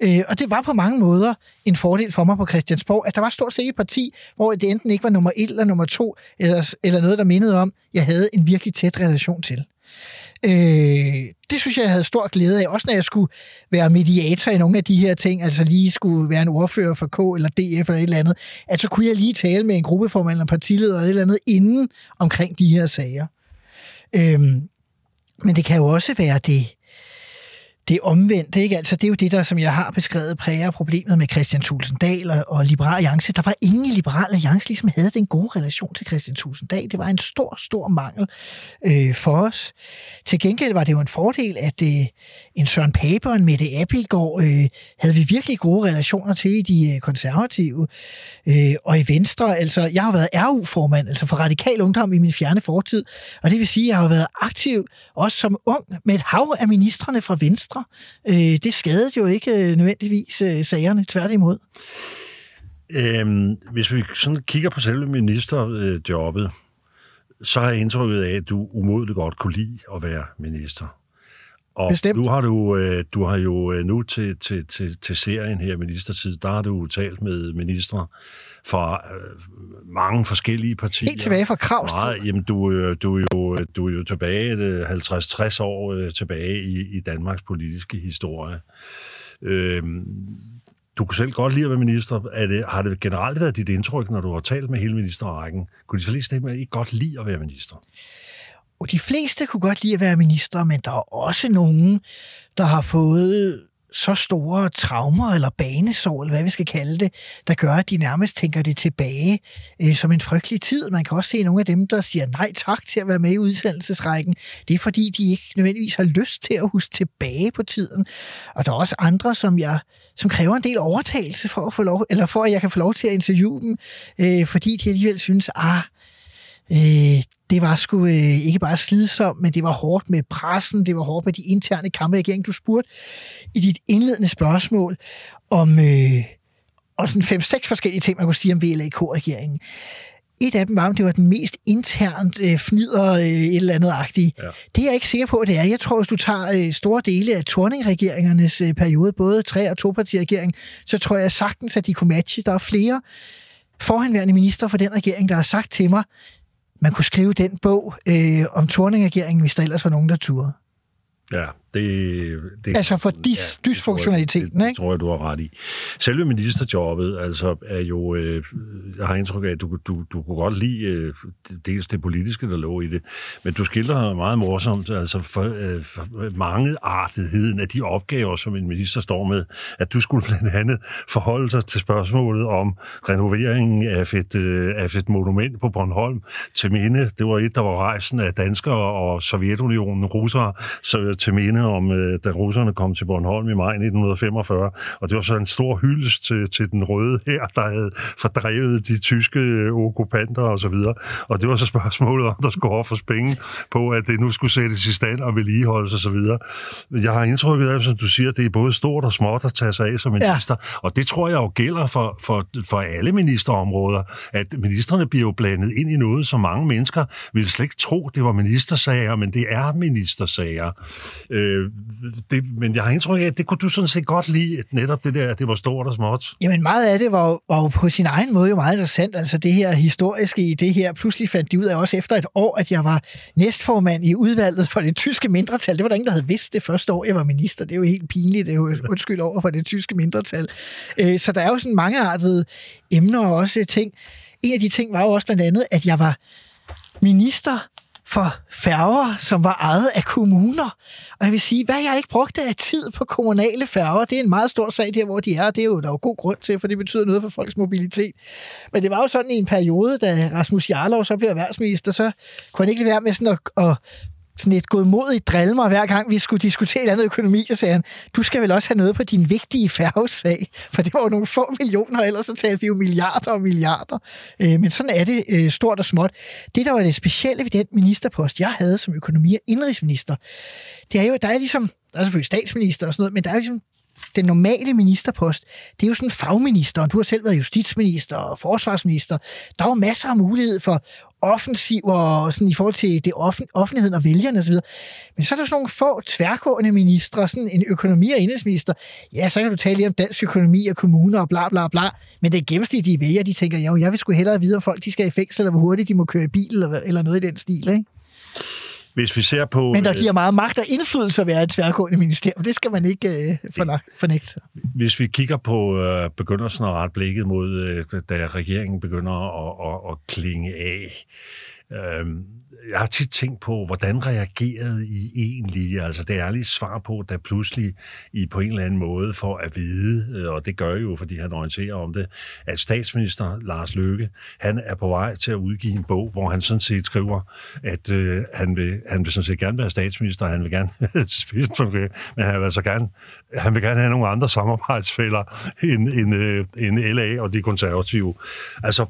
Øh, og det var på mange måder en fordel for mig på Christiansborg, at der var stort set et parti, hvor det enten ikke var nummer et eller nummer to, eller, eller noget, der mindede om, jeg havde en virkelig tæt relation til. Øh, det synes jeg, jeg havde stor glæde af, også når jeg skulle være mediator i nogle af de her ting, altså lige skulle være en ordfører for K eller DF eller et eller andet, at så kunne jeg lige tale med en gruppeformand eller partileder eller et eller andet inden omkring de her sager. Øh, men det kan jo også være det, det omvendte, ikke? Altså, det er jo det, der, som jeg har beskrevet, præger problemet med Christian Tulsendal og, og Liberal Alliance. Der var ingen Liberal Alliance, ligesom havde den gode relation til Christian Tulsendal. Det var en stor, stor mangel øh, for os. Til gengæld var det jo en fordel, at øh, en Søren Pape og en Mette Appelgaard øh, havde vi virkelig gode relationer til i de øh, konservative. Øh, og i Venstre, altså, jeg har været RU-formand, altså for Radikal Ungdom i min fjerne fortid, og det vil sige, at jeg har været aktiv også som ung med et hav af ministerne fra Venstre Venstre. Øh, det skadede jo ikke øh, nødvendigvis øh, sagerne, tværtimod. Øhm, hvis vi sådan kigger på selve ministerjobbet, så har jeg indtrykket af, at du umådeligt godt kunne lide at være minister. Og Bestemt. nu har du, øh, du har jo øh, nu til, til, til, til serien her, Ministertid, der har du talt med ministre fra øh, mange forskellige partier. Helt tilbage fra Kravs tid. Jamen, du, du, er jo, du er jo tilbage 50-60 år tilbage i, i Danmarks politiske historie. Øhm, du kunne selv godt lide at være minister. Er det, har det generelt været dit indtryk, når du har talt med hele ministerrækken? Kunne de fleste ikke godt lide at være minister? Og de fleste kunne godt lide at være minister, men der er også nogen, der har fået så store traumer eller banesår, eller hvad vi skal kalde det, der gør, at de nærmest tænker det tilbage øh, som en frygtelig tid. Man kan også se nogle af dem, der siger nej tak til at være med i udsendelsesrækken. Det er fordi, de ikke nødvendigvis har lyst til at huske tilbage på tiden. Og der er også andre, som jeg som kræver en del overtagelse for at, få lov, eller for at jeg kan få lov til at interviewe dem, øh, fordi de alligevel synes, ah, øh, det var sgu øh, ikke bare slidsomt, men det var hårdt med pressen, det var hårdt med de interne kampe i regeringen. Du spurgte i dit indledende spørgsmål om øh, og sådan fem-seks forskellige ting, man kunne sige om VLAK-regeringen. Et af dem var, om det var den mest internt øh, fnider øh, et eller andet agtige. Ja. Det er jeg ikke sikker på, at det er. Jeg tror, hvis du tager øh, store dele af Torning-regeringernes øh, periode, både tre- og to-parti-regering, så tror jeg sagtens, at de kunne matche. Der er flere forhenværende minister for den regering, der har sagt til mig, man kunne skrive den bog øh, om Torning-regeringen, hvis der ellers var nogen, der turde. Ja, det, det, altså for dis, ja, dysfunktionaliteten, det, det, ikke? Tror jeg, du har ret i. Selve ministerjobbet altså, er jo... Øh, jeg har indtryk af, at du, du, du kunne godt lide øh, dels det politiske, der lå i det, men du skildrer meget morsomt altså for, øh, for mange artigheden af de opgaver, som en minister står med, at du skulle blandt andet forholde sig til spørgsmålet om renoveringen af et, øh, af et monument på Bornholm til minde. Det var et, der var rejsen af danskere og Sovjetunionen, russere, så til minde om, øh, da russerne kom til Bornholm i maj 1945. Og det var så en stor hyldest til, til den røde her, der havde fordrevet de tyske øh, okkupanter og så videre. Og det var så spørgsmålet, om der skulle offres penge på, at det nu skulle sættes i stand og vedligeholdes og så videre. Jeg har indtrykket af, som du siger, det er både stort og småt at tage sig af som minister. Ja. Og det tror jeg jo gælder for, for, for alle ministerområder, at ministerne bliver jo blandet ind i noget, som mange mennesker ville slet ikke tro, det var ministersager, men det er ministersager. Øh, Øh, det, men jeg har indtryk af, at det kunne du sådan set godt lide, at netop det der, at det var stort og småt. Jamen meget af det var var jo på sin egen måde jo meget interessant. Altså det her historiske i det her. Pludselig fandt de ud af også efter et år, at jeg var næstformand i udvalget for det tyske mindretal. Det var der ingen, der havde vidst det første år, jeg var minister. Det er jo helt pinligt. Det er jo undskyld over for det tyske mindretal. Øh, så der er jo sådan mangeartede emner og også ting. En af de ting var jo også blandt andet, at jeg var minister for færger, som var ejet af kommuner. Og jeg vil sige, hvad jeg ikke brugte af tid på kommunale færger, det er en meget stor sag der, hvor de er, og det er jo der er jo god grund til, for det betyder noget for folks mobilitet. Men det var jo sådan i en periode, da Rasmus Jarlov så blev erhvervsminister, så kunne han ikke lade være med sådan at, at sådan et godmodigt drille mig, hver gang vi skulle diskutere et andet økonomi, og sagde han, du skal vel også have noget på din vigtige færgesag, for det var jo nogle få millioner, ellers så talte vi jo milliarder og milliarder. Øh, men sådan er det øh, stort og småt. Det, der var det specielle ved den ministerpost, jeg havde som økonomi- og indrigsminister, det er jo, der er ligesom, der er selvfølgelig statsminister og sådan noget, men der er jo ligesom den normale ministerpost, det er jo sådan fagminister, og du har selv været justitsminister og forsvarsminister. Der er jo masser af mulighed for offensiv og sådan i forhold til det offen, offentligheden og vælgerne osv. Men så er der sådan nogle få tværgående ministre, sådan en økonomi- og indrigsminister. Ja, så kan du tale lige om dansk økonomi og kommuner og bla bla bla. Men det gennemsnitlige vælger, de tænker, jo, jeg vil sgu hellere vide, om folk de skal i fængsel, eller hvor hurtigt de må køre i bil, eller, eller noget i den stil, ikke? Hvis vi ser på... Men der giver meget magt og indflydelse at være et tværgående ministerium. Det skal man ikke øh, fornægte. Hvis vi kigger på øh, begyndelsen og ret blikket mod, øh, da regeringen begynder at, at, at klinge af, øh, jeg har tit tænkt på, hvordan reagerede I egentlig? Altså det ærlige svar på, da pludselig I på en eller anden måde får at vide, øh, og det gør I jo, fordi han orienterer om det, at statsminister Lars Løkke, han er på vej til at udgive en bog, hvor han sådan set skriver, at øh, han, vil, han vil sådan set gerne være statsminister, han vil gerne *laughs* spise men han vil altså gerne, han vil gerne have nogle andre samarbejdsfælder end, end, øh, end LA og de konservative. Altså,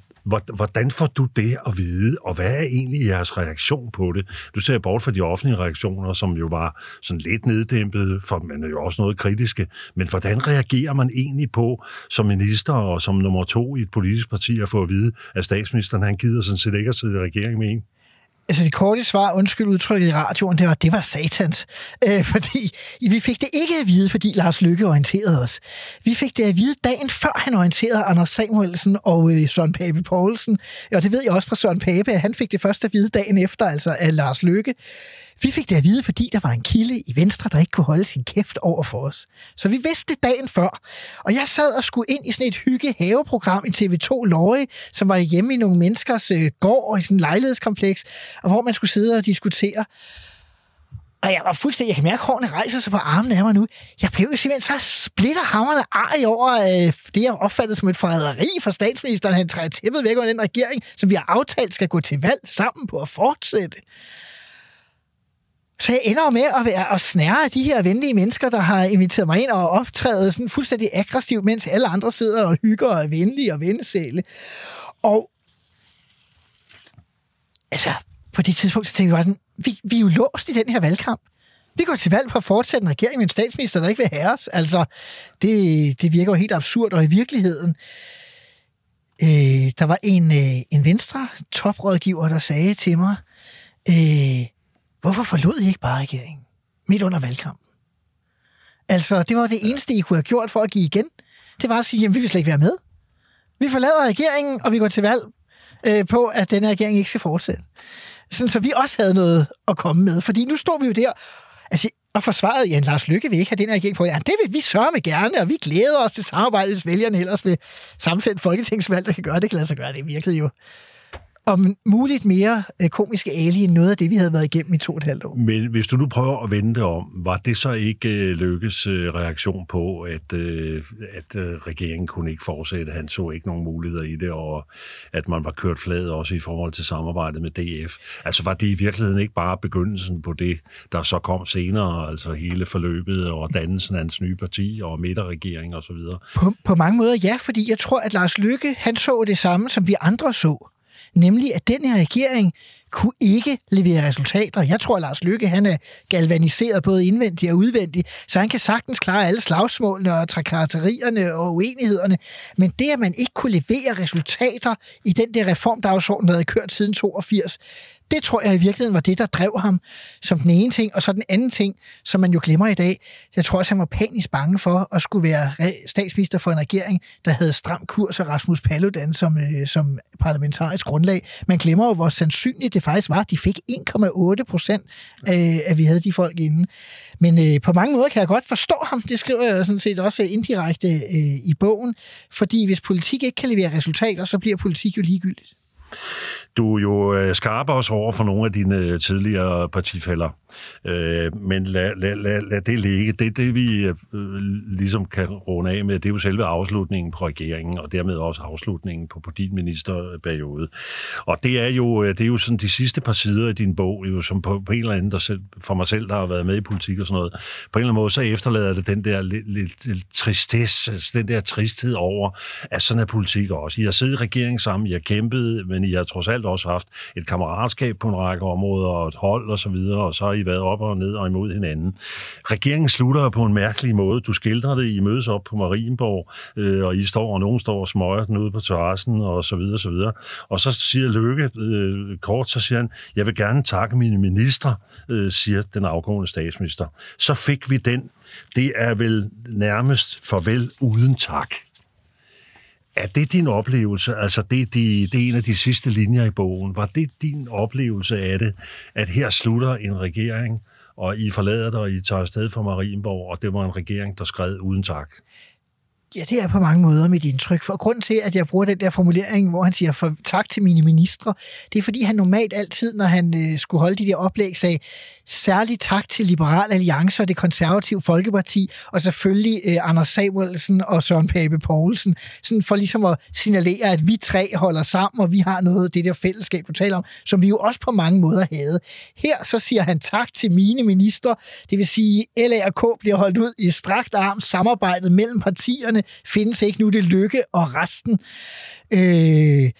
Hvordan får du det at vide, og hvad er egentlig jeres reaktion på det? Du ser bort fra de offentlige reaktioner, som jo var sådan lidt neddæmpet, for man er jo også noget kritiske. Men hvordan reagerer man egentlig på, som minister og som nummer to i et politisk parti, at få at vide, at statsministeren han gider sådan set ikke at sidde i regering med en? Altså det korte svar, undskyld udtrykket i radioen, det var, det var satans. Øh, fordi vi fik det ikke at vide, fordi Lars Lykke orienterede os. Vi fik det at vide dagen før han orienterede Anders Samuelsen og øh, Søren Pape Poulsen. Og det ved jeg også fra Søren Pape, at han fik det først at vide dagen efter, altså af Lars Lykke. Vi fik det at vide, fordi der var en kilde i Venstre, der ikke kunne holde sin kæft over for os. Så vi vidste det dagen før. Og jeg sad og skulle ind i sådan et hygge haveprogram i TV2 Løje, som var hjemme i nogle menneskers øh, gård i sådan en lejlighedskompleks, og hvor man skulle sidde og diskutere. Og jeg var fuldstændig, jeg kan mærke, at hårene rejser sig på armen af mig nu. Jeg blev jo simpelthen så splitter arg over øh, det, jeg opfattede som et forræderi for statsministeren. Han træder tæppet væk over den regering, som vi har aftalt skal gå til valg sammen på at fortsætte. Så jeg ender med at, være, og snære af de her venlige mennesker, der har inviteret mig ind og optrædet sådan fuldstændig aggressivt, mens alle andre sidder og hygger og er venlige og vendesæle. Og altså, på det tidspunkt, så tænkte vi bare sådan, vi, vi er jo låst i den her valgkamp. Vi går til valg på at fortsætte en regering med en statsminister, der ikke vil have os. Altså, det, det virker jo helt absurd, og i virkeligheden, øh, der var en, øh, en venstre toprådgiver, der sagde til mig, øh, Hvorfor forlod I ikke bare regeringen midt under valgkampen? Altså, det var det eneste, I kunne have gjort for at give igen. Det var at sige, at vi vil slet ikke være med. Vi forlader regeringen, og vi går til valg øh, på, at denne regering ikke skal fortsætte. Sådan, så vi også havde noget at komme med. Fordi nu står vi jo der, altså, og forsvaret, ja, Lars Lykke vil ikke have den her regering for. Ja, det vil vi sørge med gerne, og vi glæder os til samarbejdet, hvis vælgerne ellers vil sammensætte folketingsvalg, der kan gøre det, kan lade sig gøre. Det virkelig jo om muligt mere øh, komiske ali end noget af det, vi havde været igennem i to og et halvt år. Men hvis du nu prøver at vende det om, var det så ikke øh, Lykkes øh, reaktion på, at, at regeringen kunne ikke fortsætte? Han så ikke nogen muligheder i det, og at man var kørt flad også i forhold til samarbejdet med DF. Altså var det i virkeligheden ikke bare begyndelsen på det, der så kom senere, altså hele forløbet og dannelsen af hans nye parti og midterregering osv.? På, på mange måder ja, fordi jeg tror, at Lars Lykke, han så det samme, som vi andre så nemlig at den her regering kunne ikke levere resultater. Jeg tror, at Lars Lykke han er galvaniseret både indvendigt og udvendigt, så han kan sagtens klare alle slagsmålene og trakatterierne og uenighederne. Men det, at man ikke kunne levere resultater i den der reformdagsorden, der havde kørt siden 82, det tror jeg i virkeligheden var det, der drev ham som den ene ting. Og så den anden ting, som man jo glemmer i dag, jeg tror også, han var panisk bange for at skulle være statsminister for en regering, der havde stram kurs og Rasmus Paludan som, øh, som parlamentarisk grundlag. Man glemmer jo, hvor sandsynligt det faktisk var. De fik 1,8 procent øh, at vi havde de folk inde. Men øh, på mange måder kan jeg godt forstå ham. Det skriver jeg sådan set også indirekte øh, i bogen. Fordi hvis politik ikke kan levere resultater, så bliver politik jo ligegyldigt. du er jo øh, skarper os over for nogle af dine øh, tidligere partifælder. Øh, men lad, lad, lad, lad det ligge. Det, det vi øh, ligesom kan runde af med, det er jo selve afslutningen på regeringen, og dermed også afslutningen på, på din ministerperiode. Og det er jo, øh, det er jo sådan de sidste par sider i din bog, jo, som på, på en eller anden, der selv, for mig selv, der har været med i politik og sådan noget, på en eller anden måde, så efterlader det den der lidt, lidt, lidt tristesse, altså den der tristhed over, at sådan er politik også. I har siddet i regeringen sammen, I har kæmpet, men I har trods alt også haft et kammeratskab på en række områder, og et hold og så videre, og så har I været op og ned og imod hinanden. Regeringen slutter på en mærkelig måde. Du skildrer det, I mødes op på Marienborg, øh, og I står, og nogen står og smøger den ude på terrassen, og så videre, så videre. Og så siger Løkke øh, kort, så siger han, jeg vil gerne takke mine ministre, øh, siger den afgående statsminister. Så fik vi den. Det er vel nærmest farvel uden tak. Er det din oplevelse? Altså, det, det, det er en af de sidste linjer i bogen. Var det din oplevelse af det, at her slutter en regering, og I forlader dig, og I tager afsted fra Marienborg, og det var en regering, der skred uden tak? Ja, det er på mange måder mit indtryk. For grund til, at jeg bruger den der formulering, hvor han siger for, tak til mine ministre, det er fordi, han normalt altid, når han øh, skulle holde de der oplæg, sagde særlig tak til Liberal Alliance og det konservative Folkeparti, og selvfølgelig øh, Anders Samuelsen og Søren Pape Poulsen, sådan for ligesom at signalere, at vi tre holder sammen, og vi har noget det der fællesskab, du taler om, som vi jo også på mange måder havde. Her så siger han tak til mine ministre, det vil sige, LA og K bliver holdt ud i strakt arm, samarbejdet mellem partierne, findes ikke nu, det lykke og resten. Øh,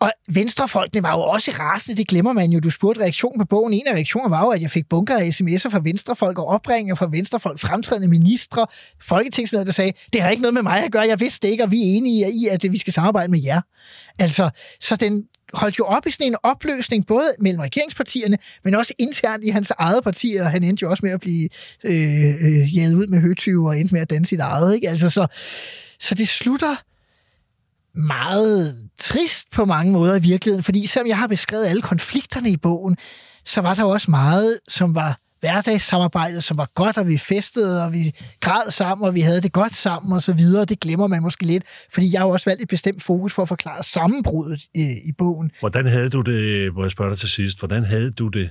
og venstrefolkene var jo også rasende, det glemmer man jo. Du spurgte reaktion på bogen. En af reaktionerne var jo, at jeg fik bunker af sms'er fra venstrefolk og opringninger fra venstrefolk, fremtrædende ministre, folketingsmedlemmer, der sagde, det har ikke noget med mig at gøre, jeg vidste det ikke, og vi er enige i, at vi skal samarbejde med jer. Altså, så den holdt jo op i sådan en opløsning, både mellem regeringspartierne, men også internt i hans eget parti, og han endte jo også med at blive øh, øh, jaget ud med høtyve og endte med at danse sit eget. Ikke? Altså, så, så det slutter meget trist på mange måder i virkeligheden, fordi selvom jeg har beskrevet alle konflikterne i bogen, så var der også meget, som var hverdagssamarbejdet, som var godt, og vi festede, og vi græd sammen, og vi havde det godt sammen, og så videre. Det glemmer man måske lidt, fordi jeg har jo også valgt et bestemt fokus for at forklare sammenbruddet i, i bogen. Hvordan havde du det, må jeg spørge dig til sidst, hvordan havde du det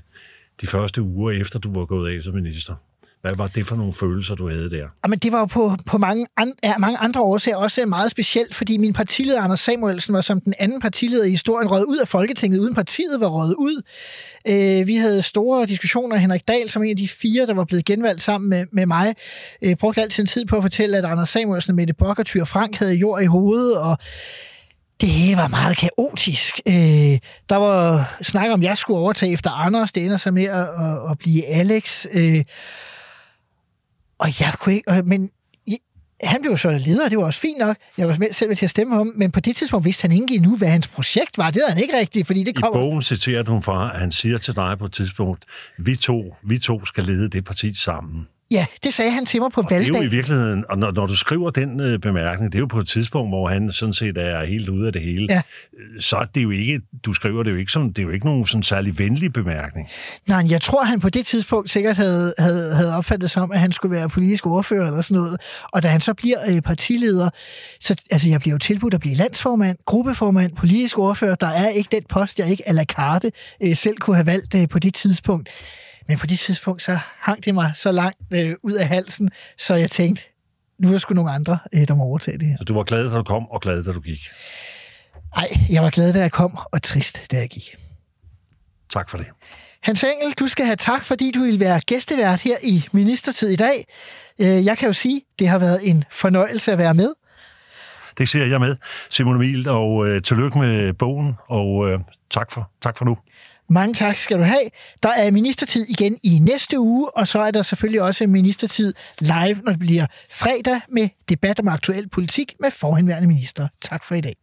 de første uger efter, du var gået af som minister? Hvad var det for nogle følelser, du havde der? Jamen, det var jo på, på mange, an, ja, mange andre årsager også meget specielt, fordi min partileder Anders Samuelsen var som den anden partileder i historien røget ud af Folketinget, uden partiet var røget ud. Øh, vi havde store diskussioner. Henrik Dahl, som en af de fire, der var blevet genvalgt sammen med, med mig, øh, brugte altid sin tid på at fortælle, at Anders Samuelsen Mette Bock og Thyre Frank havde jord i hovedet, og det var meget kaotisk. Øh, der var snak om, at jeg skulle overtage efter Anders. Det ender så med at, at, at blive Alex. Øh, og jeg kunne ikke, men han blev så leder, det var også fint nok. Jeg var selv med til at stemme om, men på det tidspunkt vidste han ikke endnu, hvad hans projekt var. Det havde han ikke rigtigt, fordi det kom... I bogen citerer du fra, at han siger til dig på et tidspunkt, vi to, vi to skal lede det parti sammen. Ja, det sagde han til mig på og valgdag. Det er jo i virkeligheden, og når, når du skriver den øh, bemærkning, det er jo på et tidspunkt, hvor han sådan set er helt ude af det hele. Ja. Så er det jo ikke, du skriver det jo ikke som, det er jo ikke nogen sådan særlig venlig bemærkning. Nej, jeg tror, han på det tidspunkt sikkert havde, havde, havde opfattet som, at han skulle være politisk ordfører eller sådan noget. Og da han så bliver øh, partileder, så altså, jeg bliver jo tilbudt at blive landsformand, gruppeformand, politisk ordfører. Der er ikke den post, jeg ikke à la carte øh, selv kunne have valgt øh, på det tidspunkt. Men på det tidspunkt, så hang det mig så langt øh, ud af halsen, så jeg tænkte, nu er der sgu nogle andre, øh, der må overtage det her. Så du var glad, da du kom, og glad, da du gik? Nej, jeg var glad, da jeg kom, og trist, da jeg gik. Tak for det. Hans Engel, du skal have tak, fordi du vil være gæstevært her i Ministertid i dag. Øh, jeg kan jo sige, det har været en fornøjelse at være med. Det siger jeg med, Simon Emil, og øh, tillykke med bogen, og øh, tak, for, tak for nu. Mange tak skal du have. Der er ministertid igen i næste uge, og så er der selvfølgelig også ministertid live, når det bliver fredag med debat om aktuel politik med forhenværende minister. Tak for i dag.